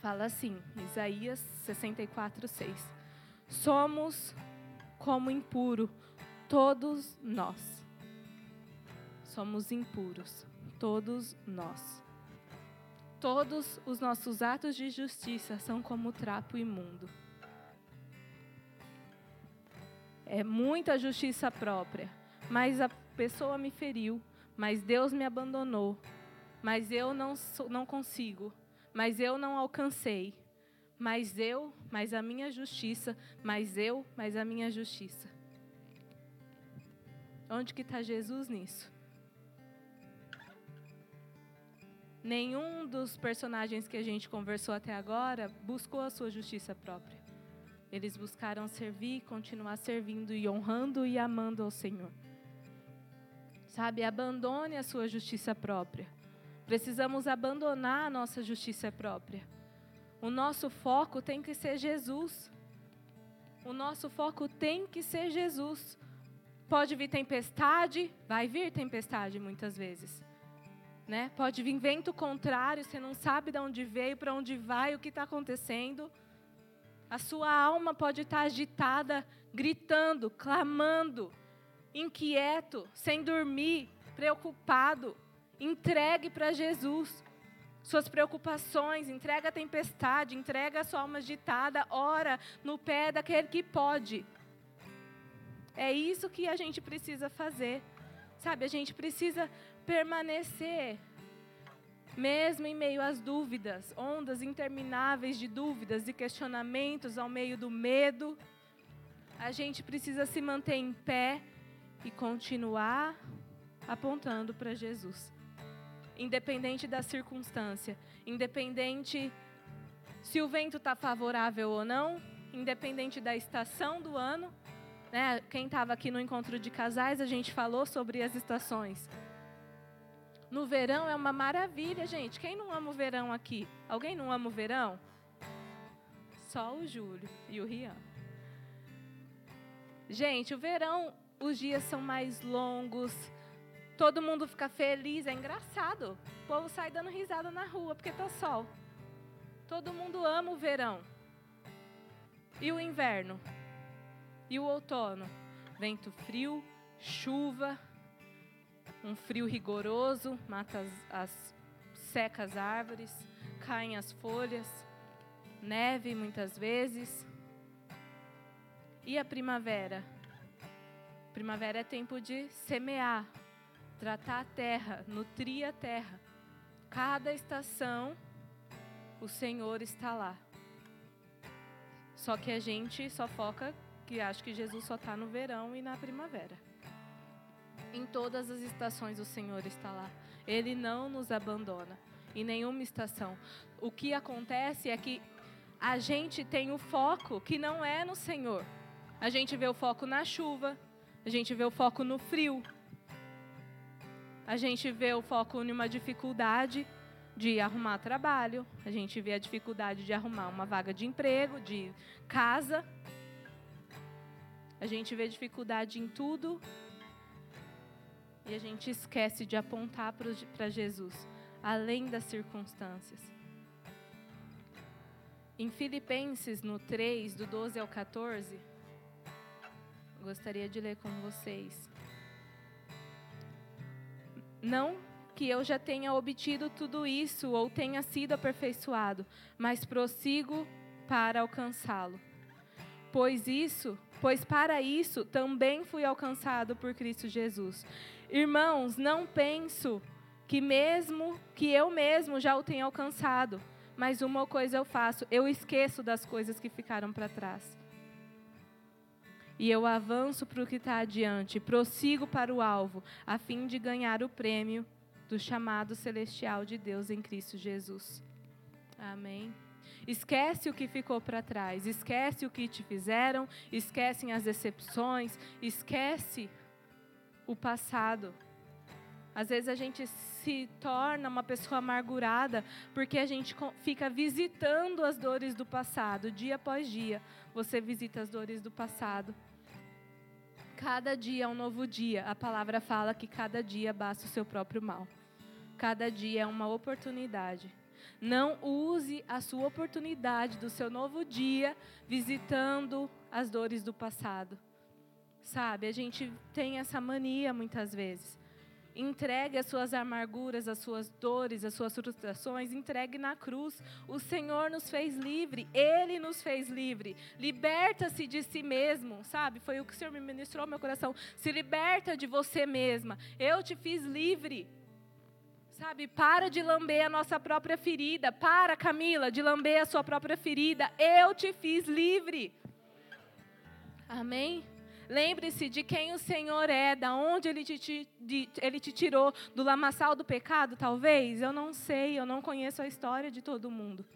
fala assim, Isaías 64, 6. Somos como impuro, todos nós. Somos impuros, todos nós. Todos os nossos atos de justiça são como trapo imundo. É muita justiça própria. Mas a pessoa me feriu, mas Deus me abandonou. Mas eu não, não consigo, mas eu não alcancei. Mas eu, mas a minha justiça, mas eu, mas a minha justiça. Onde que está Jesus nisso? Nenhum dos personagens que a gente conversou até agora buscou a sua justiça própria. Eles buscaram servir, continuar servindo e honrando e amando ao Senhor. Sabe, abandone a sua justiça própria. Precisamos abandonar a nossa justiça própria. O nosso foco tem que ser Jesus. O nosso foco tem que ser Jesus. Pode vir tempestade, vai vir tempestade muitas vezes. Né? Pode vir vento contrário, você não sabe de onde veio, para onde vai, o que está acontecendo. A sua alma pode estar agitada, gritando, clamando, inquieto, sem dormir, preocupado. Entregue para Jesus suas preocupações, entrega a tempestade, entrega a sua alma agitada, ora no pé daquele que pode. É isso que a gente precisa fazer. Sabe, a gente precisa permanecer mesmo em meio às dúvidas, ondas intermináveis de dúvidas e questionamentos ao meio do medo, a gente precisa se manter em pé e continuar apontando para Jesus. Independente da circunstância, independente se o vento está favorável ou não, independente da estação do ano. Né? Quem estava aqui no encontro de casais, a gente falou sobre as estações. No verão é uma maravilha, gente. Quem não ama o verão aqui? Alguém não ama o verão? Só o Júlio e o Rian. Gente, o verão, os dias são mais longos. Todo mundo fica feliz, é engraçado. O povo sai dando risada na rua porque tá sol. Todo mundo ama o verão. E o inverno? E o outono? Vento frio, chuva, um frio rigoroso mata as, as seca as árvores, caem as folhas, neve muitas vezes. E a primavera? Primavera é tempo de semear, tratar a terra, nutrir a terra. Cada estação, o Senhor está lá. Só que a gente só foca que acha que Jesus só está no verão e na primavera. Em todas as estações o Senhor está lá. Ele não nos abandona em nenhuma estação. O que acontece é que a gente tem o foco que não é no Senhor. A gente vê o foco na chuva, a gente vê o foco no frio. A gente vê o foco em uma dificuldade de arrumar trabalho, a gente vê a dificuldade de arrumar uma vaga de emprego, de casa. A gente vê dificuldade em tudo e a gente esquece de apontar para Jesus, além das circunstâncias. Em Filipenses, no 3, do 12 ao 14, gostaria de ler com vocês. Não que eu já tenha obtido tudo isso ou tenha sido aperfeiçoado, mas prossigo para alcançá-lo. Pois isso, pois para isso também fui alcançado por Cristo Jesus. Irmãos, não penso que mesmo que eu mesmo já o tenha alcançado, mas uma coisa eu faço, eu esqueço das coisas que ficaram para trás e eu avanço para o que está adiante, prossigo para o alvo, a fim de ganhar o prêmio do chamado celestial de Deus em Cristo Jesus. Amém. Esquece o que ficou para trás, esquece o que te fizeram, esquecem as decepções, esquece o passado. Às vezes a gente se torna uma pessoa amargurada porque a gente fica visitando as dores do passado, dia após dia. Você visita as dores do passado. Cada dia é um novo dia. A palavra fala que cada dia basta o seu próprio mal. Cada dia é uma oportunidade. Não use a sua oportunidade do seu novo dia visitando as dores do passado. Sabe, a gente tem essa mania muitas vezes. Entregue as suas amarguras, as suas dores, as suas frustrações, entregue na cruz. O Senhor nos fez livre, Ele nos fez livre. Liberta-se de si mesmo, sabe? Foi o que o Senhor me ministrou no meu coração. Se liberta de você mesma. Eu te fiz livre. Sabe, para de lamber a nossa própria ferida. Para, Camila, de lamber a sua própria ferida. Eu te fiz livre. Amém? Lembre-se de quem o Senhor é, da onde ele te, de, ele te tirou, do lamaçal do pecado, talvez? Eu não sei, eu não conheço a história de todo mundo.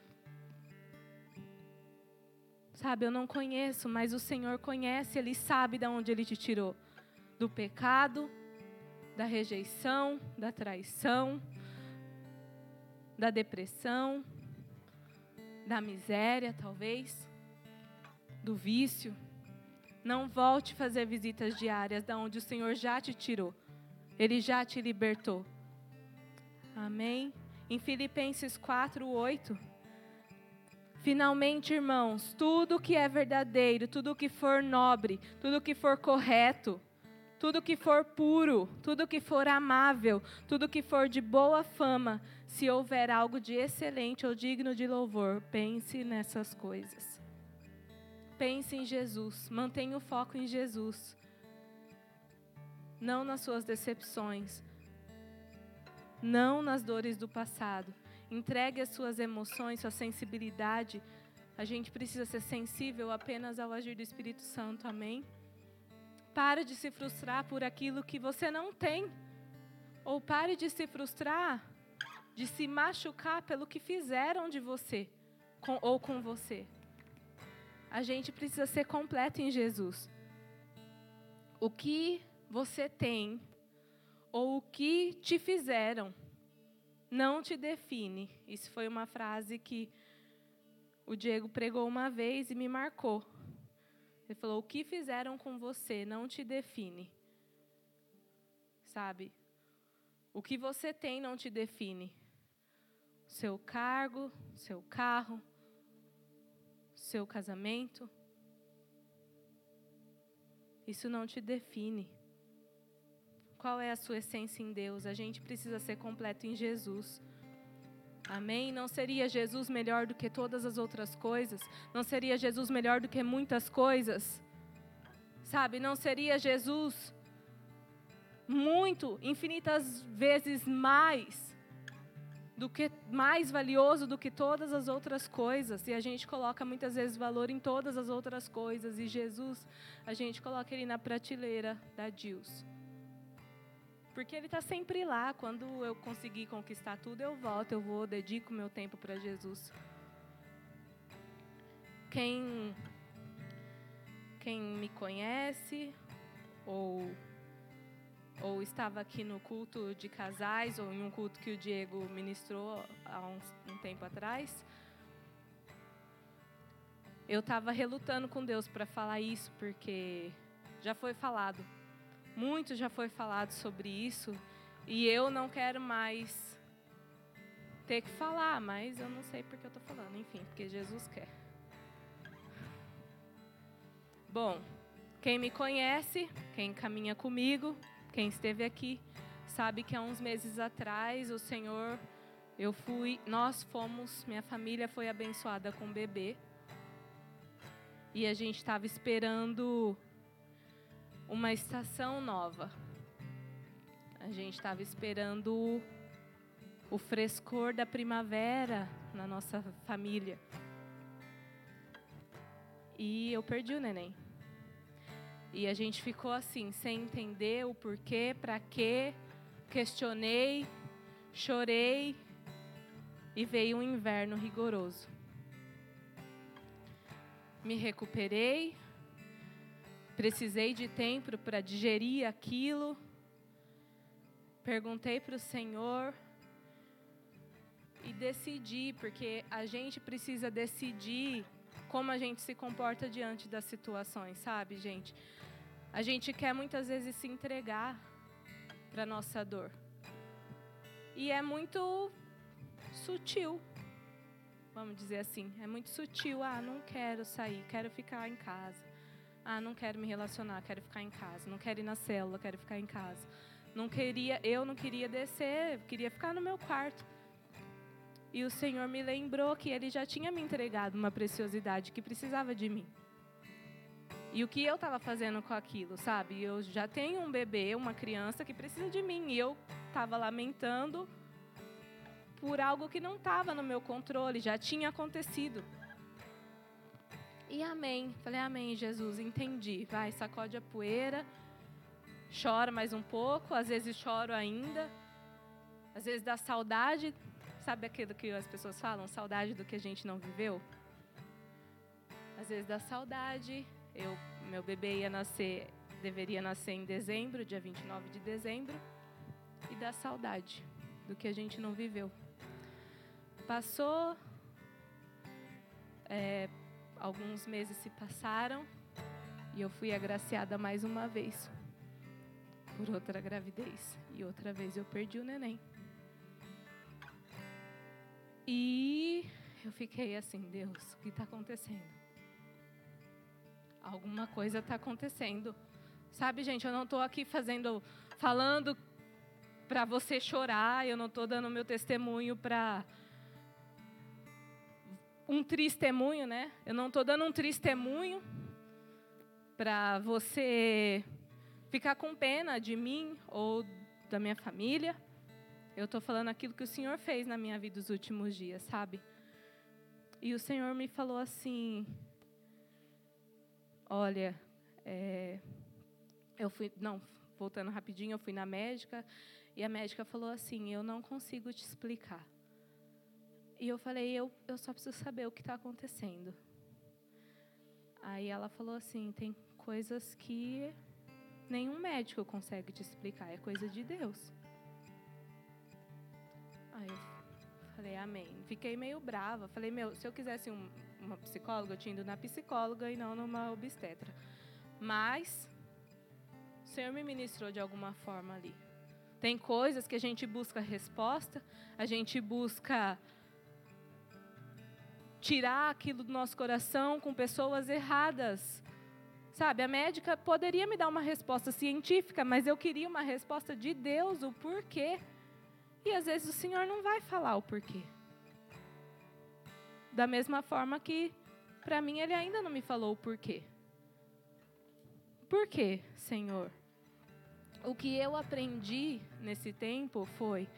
Sabe, eu não conheço, mas o Senhor conhece, Ele sabe de onde Ele te tirou. Do pecado, da rejeição, da traição, da depressão, da miséria, talvez, do vício. Não volte fazer visitas diárias da onde o Senhor já te tirou. Ele já te libertou. Amém? Em Filipenses 4, 8. Finalmente, irmãos, tudo que é verdadeiro, tudo que for nobre, tudo que for correto, tudo que for puro, tudo que for amável, tudo que for de boa fama, se houver algo de excelente ou digno de louvor, pense nessas coisas. Pense em Jesus, mantenha o foco em Jesus. Não nas suas decepções, não nas dores do passado. Entregue as suas emoções, sua sensibilidade. A gente precisa ser sensível apenas ao agir do Espírito Santo, amém? Pare de se frustrar por aquilo que você não tem. Ou pare de se frustrar, de se machucar pelo que fizeram de você com, ou com você a gente precisa ser completo em Jesus. O que você tem ou o que te fizeram não te define. Isso foi uma frase que o Diego pregou uma vez e me marcou. Ele falou: O que fizeram com você não te define. Sabe? O que você tem não te define. Seu cargo, seu carro, seu casamento. Isso não te define. Qual é a sua essência em Deus? A gente precisa ser completo em Jesus. Amém? Não seria Jesus melhor do que todas as outras coisas? Não seria Jesus melhor do que muitas coisas? Sabe, não seria Jesus muito, infinitas vezes mais do que mais valioso do que todas as outras coisas. E a gente coloca muitas vezes valor em todas as outras coisas. E Jesus, a gente coloca ele na prateleira da Deus. Porque ele está sempre lá. Quando eu conseguir conquistar tudo, eu volto, eu vou, dedico meu tempo para Jesus. Quem, quem me conhece ou ou estava aqui no culto de casais, ou em um culto que o Diego ministrou há um, um tempo atrás, eu estava relutando com Deus para falar isso, porque já foi falado, muito já foi falado sobre isso, e eu não quero mais ter que falar, mas eu não sei porque eu estou falando, enfim, porque Jesus quer. Bom, quem me conhece, quem caminha comigo, quem esteve aqui, sabe que há uns meses atrás o Senhor, eu fui, nós fomos, minha família foi abençoada com um bebê. E a gente estava esperando uma estação nova. A gente estava esperando o frescor da primavera na nossa família. E eu perdi o neném. E a gente ficou assim, sem entender o porquê, para quê. Questionei, chorei e veio um inverno rigoroso me recuperei, precisei de tempo para digerir aquilo. Perguntei para o Senhor e decidi, porque a gente precisa decidir como a gente se comporta diante das situações, sabe, gente? A gente quer muitas vezes se entregar para nossa dor. E é muito sutil vamos dizer assim. É muito sutil. Ah, não quero sair, quero ficar em casa. Ah, não quero me relacionar, quero ficar em casa. Não quero ir na célula, quero ficar em casa. Não queria, eu não queria descer, queria ficar no meu quarto. E o Senhor me lembrou que Ele já tinha me entregado uma preciosidade que precisava de mim. E o que eu estava fazendo com aquilo, sabe? Eu já tenho um bebê, uma criança que precisa de mim. E eu estava lamentando por algo que não estava no meu controle, já tinha acontecido. E amém. Falei, amém, Jesus, entendi. Vai, sacode a poeira, chora mais um pouco, às vezes choro ainda, às vezes dá saudade. Sabe aquilo que as pessoas falam? Saudade do que a gente não viveu? Às vezes dá saudade. Eu, meu bebê ia nascer, deveria nascer em dezembro, dia 29 de dezembro, e dá saudade do que a gente não viveu. Passou, é, alguns meses se passaram e eu fui agraciada mais uma vez por outra gravidez. E outra vez eu perdi o neném. E eu fiquei assim, Deus, o que está acontecendo? Alguma coisa está acontecendo. Sabe, gente, eu não estou aqui fazendo, falando para você chorar, eu não estou dando meu testemunho para um testemunho, né? Eu não estou dando um testemunho para você ficar com pena de mim ou da minha família. Eu estou falando aquilo que o Senhor fez na minha vida nos últimos dias, sabe? E o Senhor me falou assim: Olha, é, eu fui, não, voltando rapidinho, eu fui na médica e a médica falou assim: Eu não consigo te explicar. E eu falei, eu, eu só preciso saber o que está acontecendo. Aí ela falou assim, tem coisas que nenhum médico consegue te explicar, é coisa de Deus. Aí eu falei, amém. Fiquei meio brava. Falei, meu, se eu quisesse um, uma psicóloga, eu tinha ido na psicóloga e não numa obstetra. Mas o Senhor me ministrou de alguma forma ali. Tem coisas que a gente busca resposta, a gente busca tirar aquilo do nosso coração com pessoas erradas. Sabe, a médica poderia me dar uma resposta científica, mas eu queria uma resposta de Deus, o porquê. E às vezes o Senhor não vai falar o porquê. Da mesma forma que, para mim, Ele ainda não me falou o porquê. Por quê, Senhor? O que eu aprendi nesse tempo foi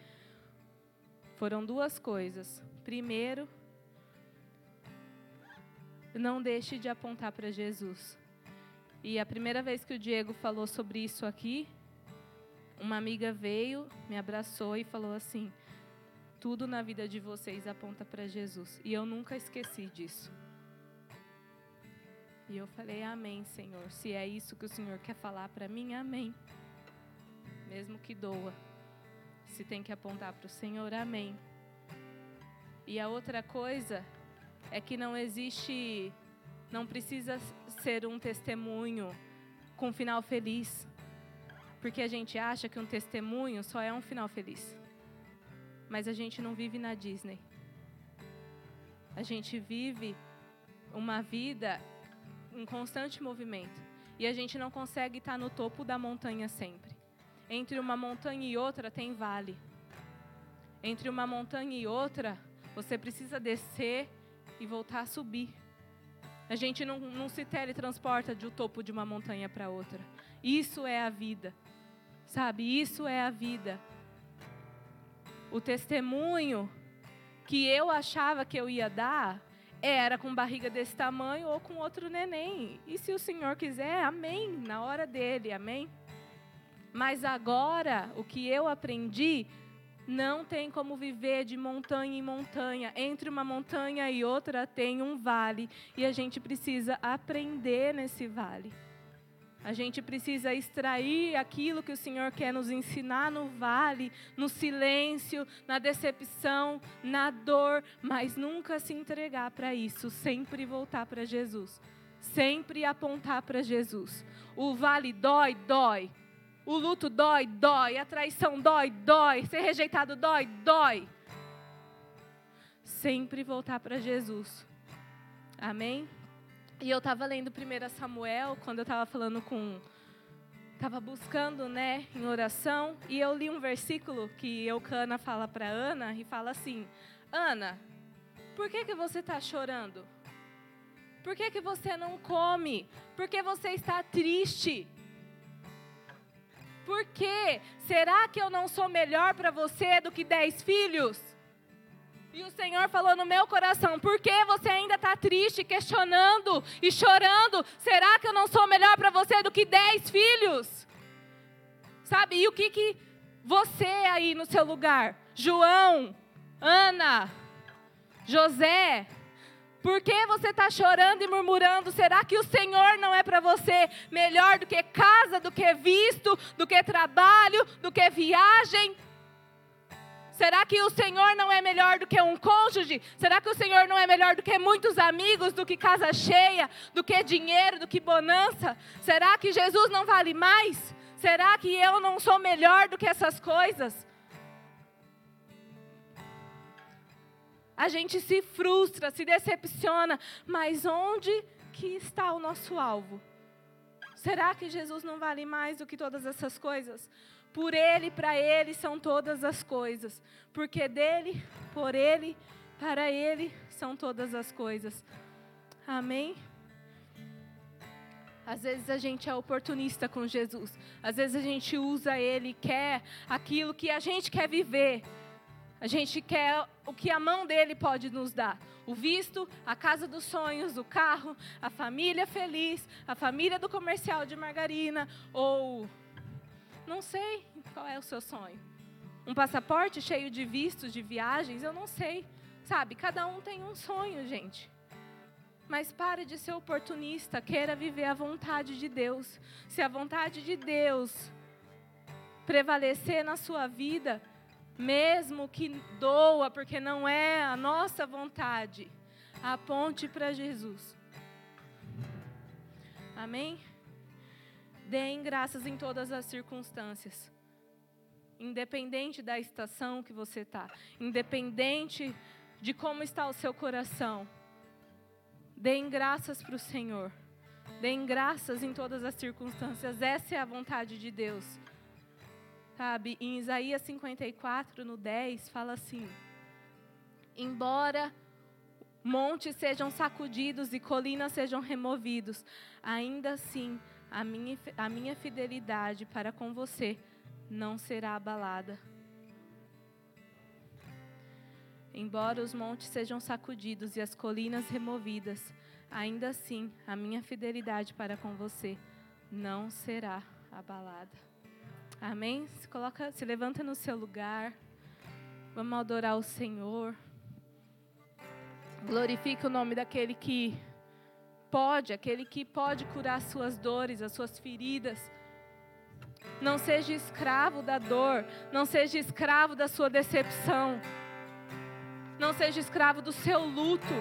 foram duas coisas. Primeiro, não deixe de apontar para Jesus. E a primeira vez que o Diego falou sobre isso aqui, uma amiga veio, me abraçou e falou assim: tudo na vida de vocês aponta para Jesus. E eu nunca esqueci disso. E eu falei: Amém, Senhor. Se é isso que o Senhor quer falar para mim, amém. mesmo que doa. Se tem que apontar para o Senhor, amém. E a outra coisa é que não existe, não precisa ser um testemunho com final feliz. Porque a gente acha que um testemunho só é um final feliz. Mas a gente não vive na Disney. A gente vive uma vida em constante movimento. E a gente não consegue estar no topo da montanha sempre. Entre uma montanha e outra tem vale. Entre uma montanha e outra, você precisa descer e voltar a subir. A gente não, não se teletransporta de um topo de uma montanha para outra. Isso é a vida. Sabe? Isso é a vida. O testemunho que eu achava que eu ia dar era com barriga desse tamanho ou com outro neném. E se o Senhor quiser, amém, na hora dele, amém. Mas agora, o que eu aprendi, não tem como viver de montanha em montanha. Entre uma montanha e outra tem um vale. E a gente precisa aprender nesse vale. A gente precisa extrair aquilo que o Senhor quer nos ensinar no vale, no silêncio, na decepção, na dor, mas nunca se entregar para isso, sempre voltar para Jesus, sempre apontar para Jesus. O vale dói, dói. O luto dói, dói. A traição dói, dói. Ser rejeitado dói, dói. Sempre voltar para Jesus. Amém? E eu estava lendo 1 Samuel, quando eu estava falando com. Estava buscando, né, em oração, e eu li um versículo que Eucana fala para Ana, e fala assim: Ana, por que, que você está chorando? Por que, que você não come? Por que você está triste? Por quê? Será que eu não sou melhor para você do que dez filhos? E o Senhor falou no meu coração: por que você ainda está triste, questionando e chorando? Será que eu não sou melhor para você do que dez filhos? Sabe? E o que, que você aí no seu lugar, João, Ana, José, por que você está chorando e murmurando? Será que o Senhor não é para você melhor do que casa, do que visto, do que trabalho, do que viagem? Será que o Senhor não é melhor do que um cônjuge? Será que o Senhor não é melhor do que muitos amigos, do que casa cheia, do que dinheiro, do que bonança? Será que Jesus não vale mais? Será que eu não sou melhor do que essas coisas? A gente se frustra, se decepciona, mas onde que está o nosso alvo? Será que Jesus não vale mais do que todas essas coisas? Por Ele, para Ele são todas as coisas. Porque dele, por Ele, para Ele são todas as coisas. Amém? Às vezes a gente é oportunista com Jesus. Às vezes a gente usa Ele, quer aquilo que a gente quer viver. A gente quer o que a mão dele pode nos dar. O visto, a casa dos sonhos, o carro, a família feliz, a família do comercial de margarina, ou não sei qual é o seu sonho. Um passaporte cheio de vistos de viagens, eu não sei. Sabe, cada um tem um sonho, gente. Mas pare de ser oportunista, queira viver a vontade de Deus. Se a vontade de Deus prevalecer na sua vida, mesmo que doa, porque não é a nossa vontade, aponte para Jesus. Amém? Deem graças em todas as circunstâncias. Independente da estação que você está, independente de como está o seu coração, deem graças para o Senhor. Deem graças em todas as circunstâncias. Essa é a vontade de Deus. Sabe, em Isaías 54, no 10, fala assim: Embora montes sejam sacudidos e colinas sejam removidos, ainda assim a minha, a minha fidelidade para com você não será abalada. Embora os montes sejam sacudidos e as colinas removidas, ainda assim a minha fidelidade para com você não será abalada. Amém? Se, coloca, se levanta no seu lugar. Vamos adorar o Senhor. Glorifique o nome daquele que pode, aquele que pode curar as suas dores, as suas feridas. Não seja escravo da dor. Não seja escravo da sua decepção. Não seja escravo do seu luto.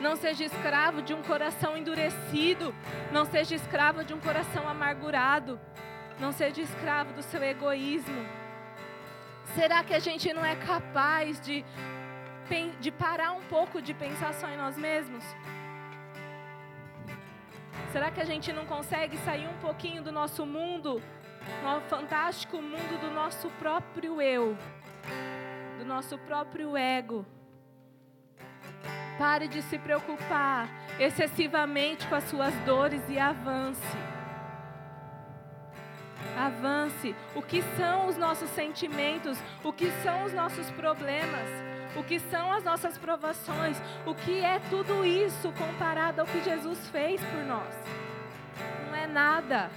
Não seja escravo de um coração endurecido. Não seja escravo de um coração amargurado. Não seja escravo do seu egoísmo. Será que a gente não é capaz de, de parar um pouco de pensar só em nós mesmos? Será que a gente não consegue sair um pouquinho do nosso mundo, no fantástico mundo do nosso próprio eu, do nosso próprio ego? Pare de se preocupar excessivamente com as suas dores e avance. Avance. O que são os nossos sentimentos? O que são os nossos problemas? O que são as nossas provações? O que é tudo isso comparado ao que Jesus fez por nós? Não é nada.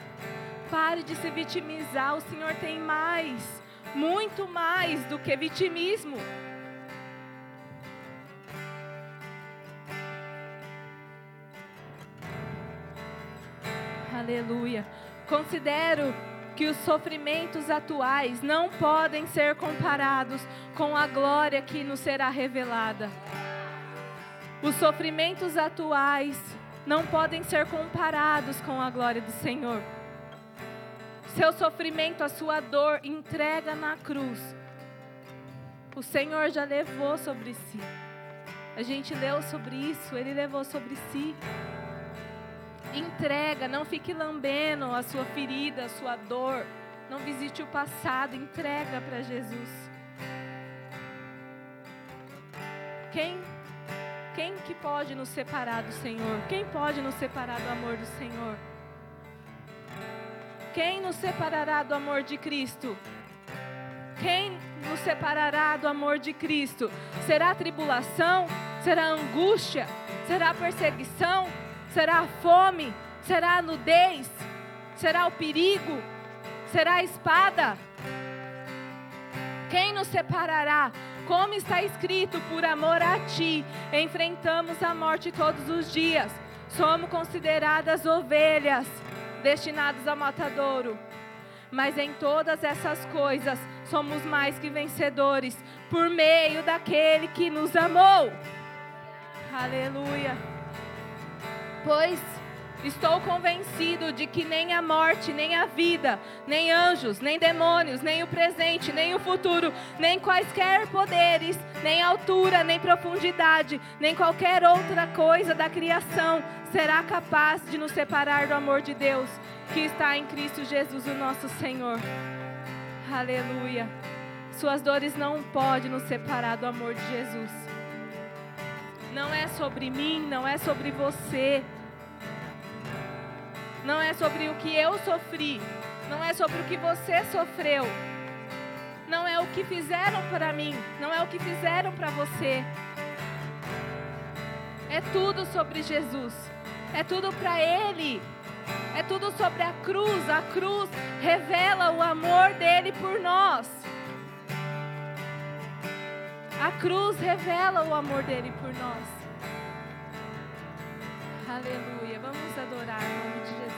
Pare de se vitimizar. O Senhor tem mais, muito mais do que vitimismo. Aleluia. Considero que os sofrimentos atuais não podem ser comparados com a glória que nos será revelada. Os sofrimentos atuais não podem ser comparados com a glória do Senhor. Seu sofrimento, a sua dor, entrega na cruz. O Senhor já levou sobre si. A gente leu sobre isso, ele levou sobre si. Entrega, não fique lambendo a sua ferida, a sua dor. Não visite o passado, entrega para Jesus. Quem quem que pode nos separar do Senhor? Quem pode nos separar do amor do Senhor? Quem nos separará do amor de Cristo? Quem nos separará do amor de Cristo? Será tribulação? Será angústia? Será perseguição? Será a fome? Será a nudez? Será o perigo? Será a espada? Quem nos separará? Como está escrito, por amor a ti, enfrentamos a morte todos os dias. Somos consideradas ovelhas destinadas ao matadouro. Mas em todas essas coisas somos mais que vencedores por meio daquele que nos amou. Aleluia. Pois estou convencido de que nem a morte, nem a vida, nem anjos, nem demônios, nem o presente, nem o futuro, nem quaisquer poderes, nem altura, nem profundidade, nem qualquer outra coisa da criação será capaz de nos separar do amor de Deus que está em Cristo Jesus, o nosso Senhor. Aleluia. Suas dores não podem nos separar do amor de Jesus. Não é sobre mim, não é sobre você. Não é sobre o que eu sofri. Não é sobre o que você sofreu. Não é o que fizeram para mim. Não é o que fizeram para você. É tudo sobre Jesus. É tudo para Ele. É tudo sobre a cruz. A cruz revela o amor dele por nós. A cruz revela o amor dele por nós. Aleluia. Vamos adorar em nome de Jesus.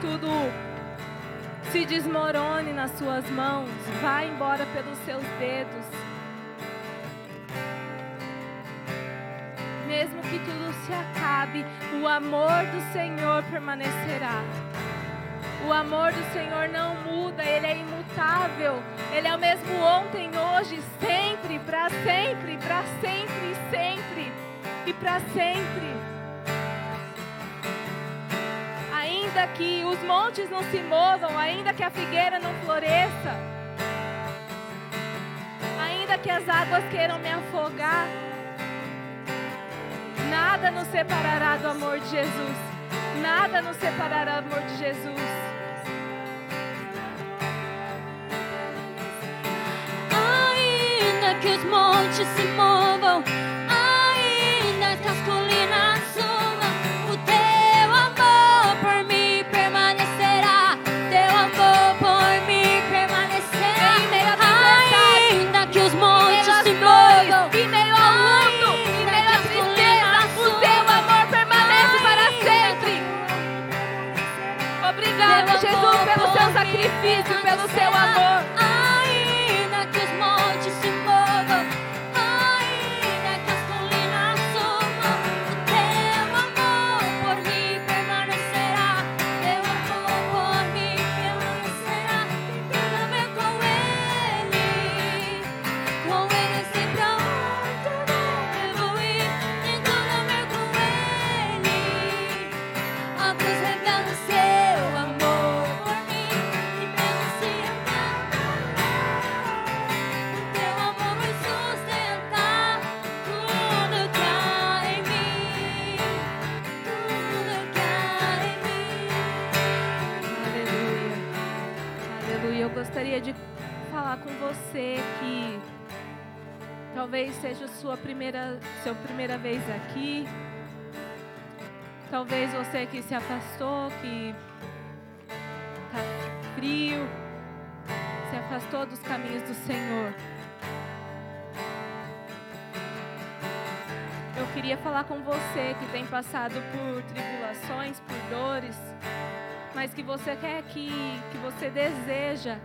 Tudo se desmorone nas suas mãos, vá embora pelos seus dedos. Mesmo que tudo se acabe, o amor do Senhor permanecerá. O amor do Senhor não muda, ele é imutável. Ele é o mesmo ontem, hoje, sempre, para sempre, para sempre, sempre e para sempre. Ainda que os montes não se movam, ainda que a figueira não floresça, ainda que as águas queiram me afogar, nada nos separará do amor de Jesus. Nada nos separará do amor de Jesus. que os montes se movam, sacrifício, pelo seu amor. Talvez seja sua primeira, sua primeira vez aqui. Talvez você que se afastou, que tá frio, se afastou dos caminhos do Senhor. Eu queria falar com você que tem passado por tribulações, por dores, mas que você quer que, que você deseja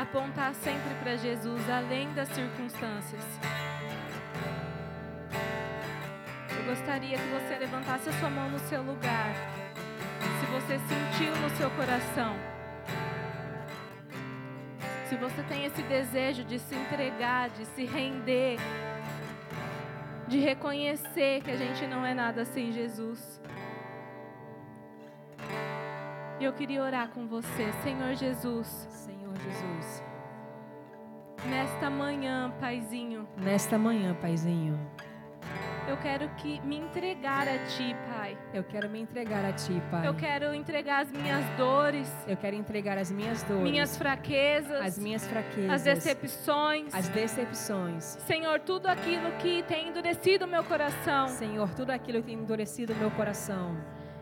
apontar sempre para Jesus, além das circunstâncias. Eu gostaria que você levantasse a sua mão no seu lugar, se você sentiu no seu coração. Se você tem esse desejo de se entregar, de se render, de reconhecer que a gente não é nada sem Jesus. E eu queria orar com você, Senhor Jesus, Senhor Jesus, nesta manhã, Paizinho, nesta manhã, Paizinho, eu quero que me entregar a Ti, Pai. eu quero me entregar a Ti, Pai. Eu quero entregar as minhas dores, Eu quero entregar as minhas dores, minhas fraquezas, as minhas fraquezas, as decepções. as decepções. Senhor, tudo aquilo que tem endurecido meu coração, Senhor, tudo aquilo que tem endurecido o meu coração,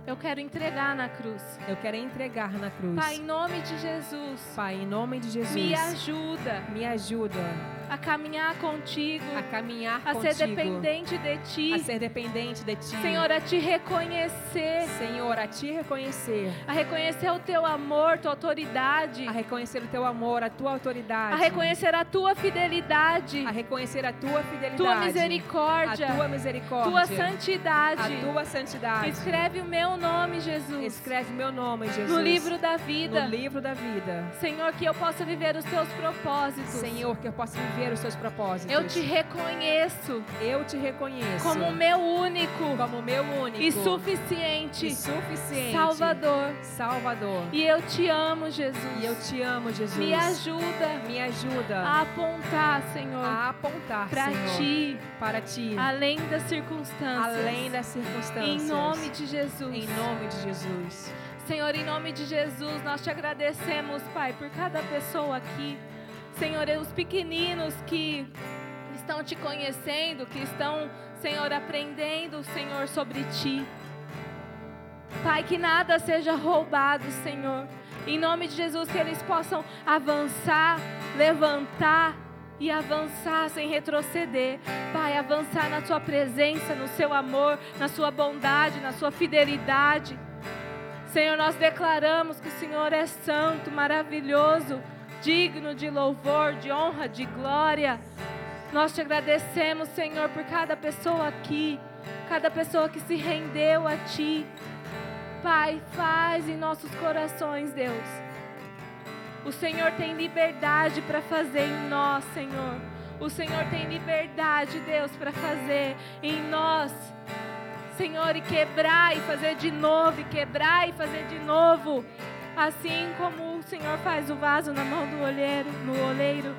eu quero entregar na cruz. eu quero entregar na cruz. Pai, em nome de Jesus, Pai, em nome de Jesus, me ajuda me ajuda a caminhar contigo, a caminhar a contigo, ser dependente de Ti. a ser dependente de Ti. Senhor, a te reconhecer, Senhor, a Te reconhecer, a reconhecer o teu amor, tua autoridade, a reconhecer o Teu amor, a Tua autoridade, a reconhecer a tua fidelidade, a reconhecer a Tua fidelidade, tua misericórdia, a Tua misericórdia, tua santidade. a Tua santidade. Escreve o meu nome, Jesus, Escreve meu nome, Jesus. no livro da vida. No livro da vida. Senhor, que eu possa viver os teus propósitos. Senhor, que eu possa viver os seus propósitos. eu te reconheço Eu te reconheço como meu único como meu único e suficiente e suficiente Salvador. Salvador. E eu te amo, Jesus. E eu te amo, Jesus. Me ajuda Me ajuda a apontar, Senhor, a apontar, para Senhor, ti, para ti, além das circunstâncias. além das circunstâncias. Em nome de Jesus. Em nome de Jesus. Senhor, em nome de Jesus, nós te agradecemos, Pai, por cada pessoa aqui. Senhor, os pequeninos que estão te conhecendo, que estão, Senhor, aprendendo, Senhor, sobre ti. Pai, que nada seja roubado, Senhor. Em nome de Jesus, que eles possam avançar, levantar e avançar sem retroceder. Pai, avançar na Sua presença, no Seu amor, na Sua bondade, na Sua fidelidade. Senhor, nós declaramos que o Senhor é santo, maravilhoso, digno de louvor, de honra, de glória. Nós te agradecemos, Senhor, por cada pessoa aqui, cada pessoa que se rendeu a Ti. Pai, faz em nossos corações, Deus. O Senhor tem liberdade para fazer em nós, Senhor. O Senhor tem liberdade, Deus, para fazer em nós. Senhor, e quebrar e fazer de novo, e quebrar e fazer de novo. Assim como Senhor faz o vaso na mão do olheiro, no oleiro.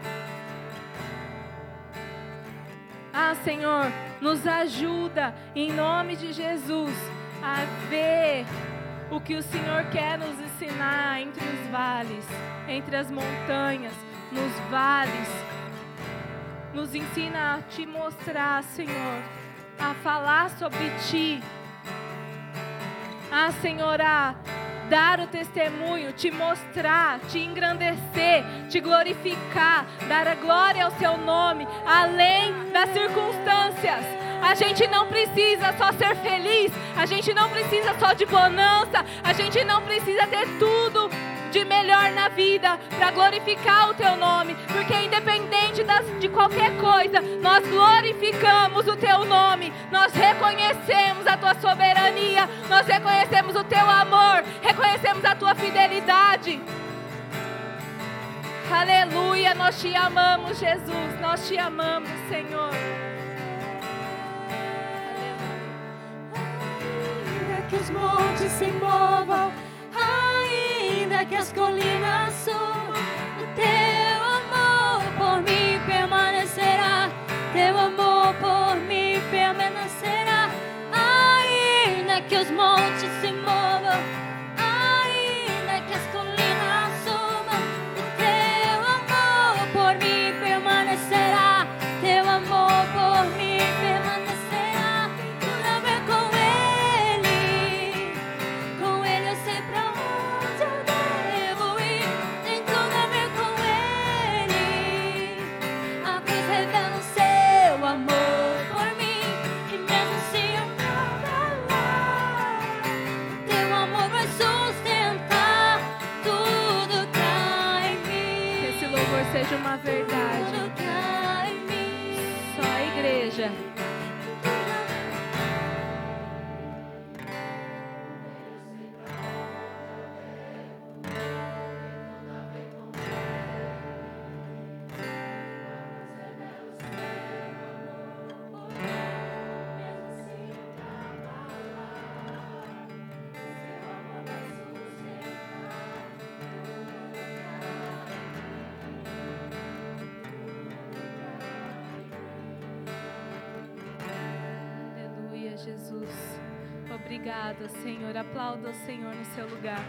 Ah, Senhor, nos ajuda em nome de Jesus a ver o que o Senhor quer nos ensinar entre os vales, entre as montanhas, nos vales. Nos ensina a te mostrar, Senhor, a falar sobre ti. Ah, Senhor, a dar o testemunho, te mostrar, te engrandecer, te glorificar, dar a glória ao seu nome, além das circunstâncias. A gente não precisa só ser feliz, a gente não precisa só de bonança, a gente não precisa ter tudo de melhor na vida para glorificar o teu nome, porque independente das, de qualquer coisa, nós glorificamos o teu nome, nós reconhecemos a tua soberania, nós reconhecemos o teu amor, reconhecemos a tua fidelidade. Aleluia, nós te amamos, Jesus, nós te amamos, Senhor. Ainda que os montes se movam, que as colinas subam, o teu amor por mim permanecerá. Teu amor por mim permanecerá. Ainda que os montes louvor seja Aplauda o Senhor no seu lugar.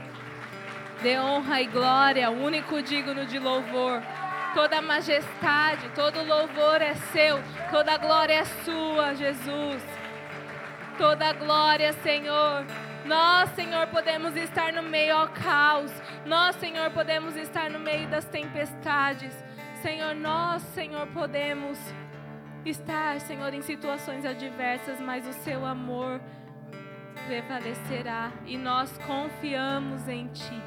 Dê honra e glória, único digno de louvor. Toda majestade, todo louvor é seu, toda glória é sua, Jesus. Toda glória, Senhor. Nós, Senhor, podemos estar no meio ao caos. Nós, Senhor, podemos estar no meio das tempestades. Senhor, nós, Senhor, podemos estar, Senhor, em situações adversas, mas o seu amor prevalecerá e nós confiamos em Ti.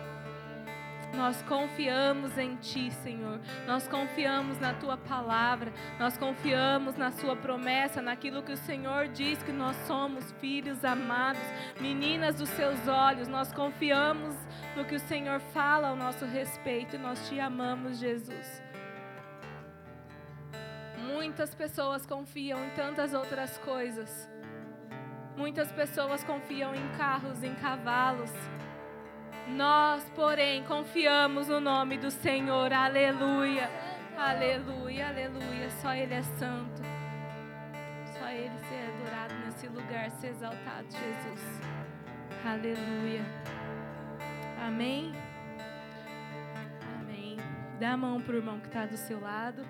Nós confiamos em Ti, Senhor. Nós confiamos na Tua palavra. Nós confiamos na Sua promessa, naquilo que o Senhor diz que nós somos filhos amados, meninas dos Seus olhos. Nós confiamos no que o Senhor fala ao nosso respeito. Nós Te amamos, Jesus. Muitas pessoas confiam em tantas outras coisas. Muitas pessoas confiam em carros, em cavalos. Nós, porém, confiamos no nome do Senhor. Aleluia. Aleluia, aleluia. Só Ele é santo. Só Ele ser adorado nesse lugar, ser exaltado, Jesus. Aleluia. Amém. Amém. Dá a mão para o irmão que está do seu lado.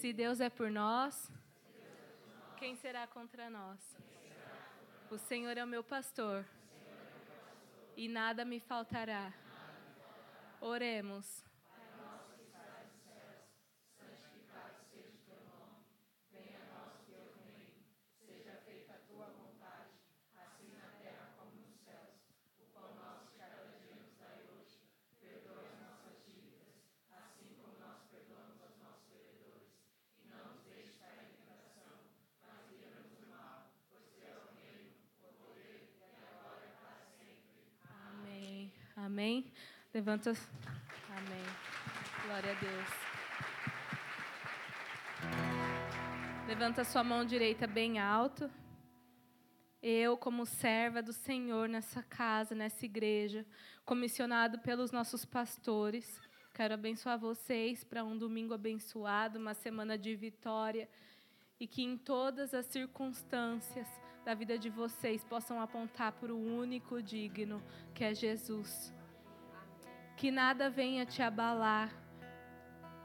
Se Deus é por nós, quem será contra nós? O Senhor é o meu pastor e nada me faltará. Oremos. Amém. Amém. Levanta. Amém. Glória a Deus. Levanta sua mão direita bem alto. Eu, como serva do Senhor nessa casa, nessa igreja, comissionado pelos nossos pastores, quero abençoar vocês para um domingo abençoado, uma semana de vitória e que em todas as circunstâncias da vida de vocês possam apontar para o único digno, que é Jesus. Que nada venha te abalar,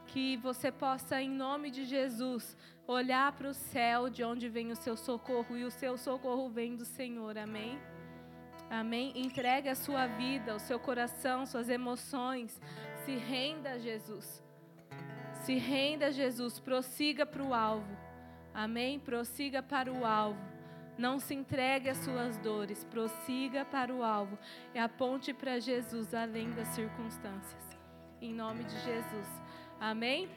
que você possa, em nome de Jesus, olhar para o céu de onde vem o seu socorro e o seu socorro vem do Senhor. Amém? Amém? Entregue a sua vida, o seu coração, suas emoções. Se renda a Jesus. Se renda a Jesus. Prossiga para o alvo. Amém? Prossiga para o alvo. Não se entregue às suas dores. Prossiga para o alvo. E aponte para Jesus além das circunstâncias. Em nome de Jesus. Amém?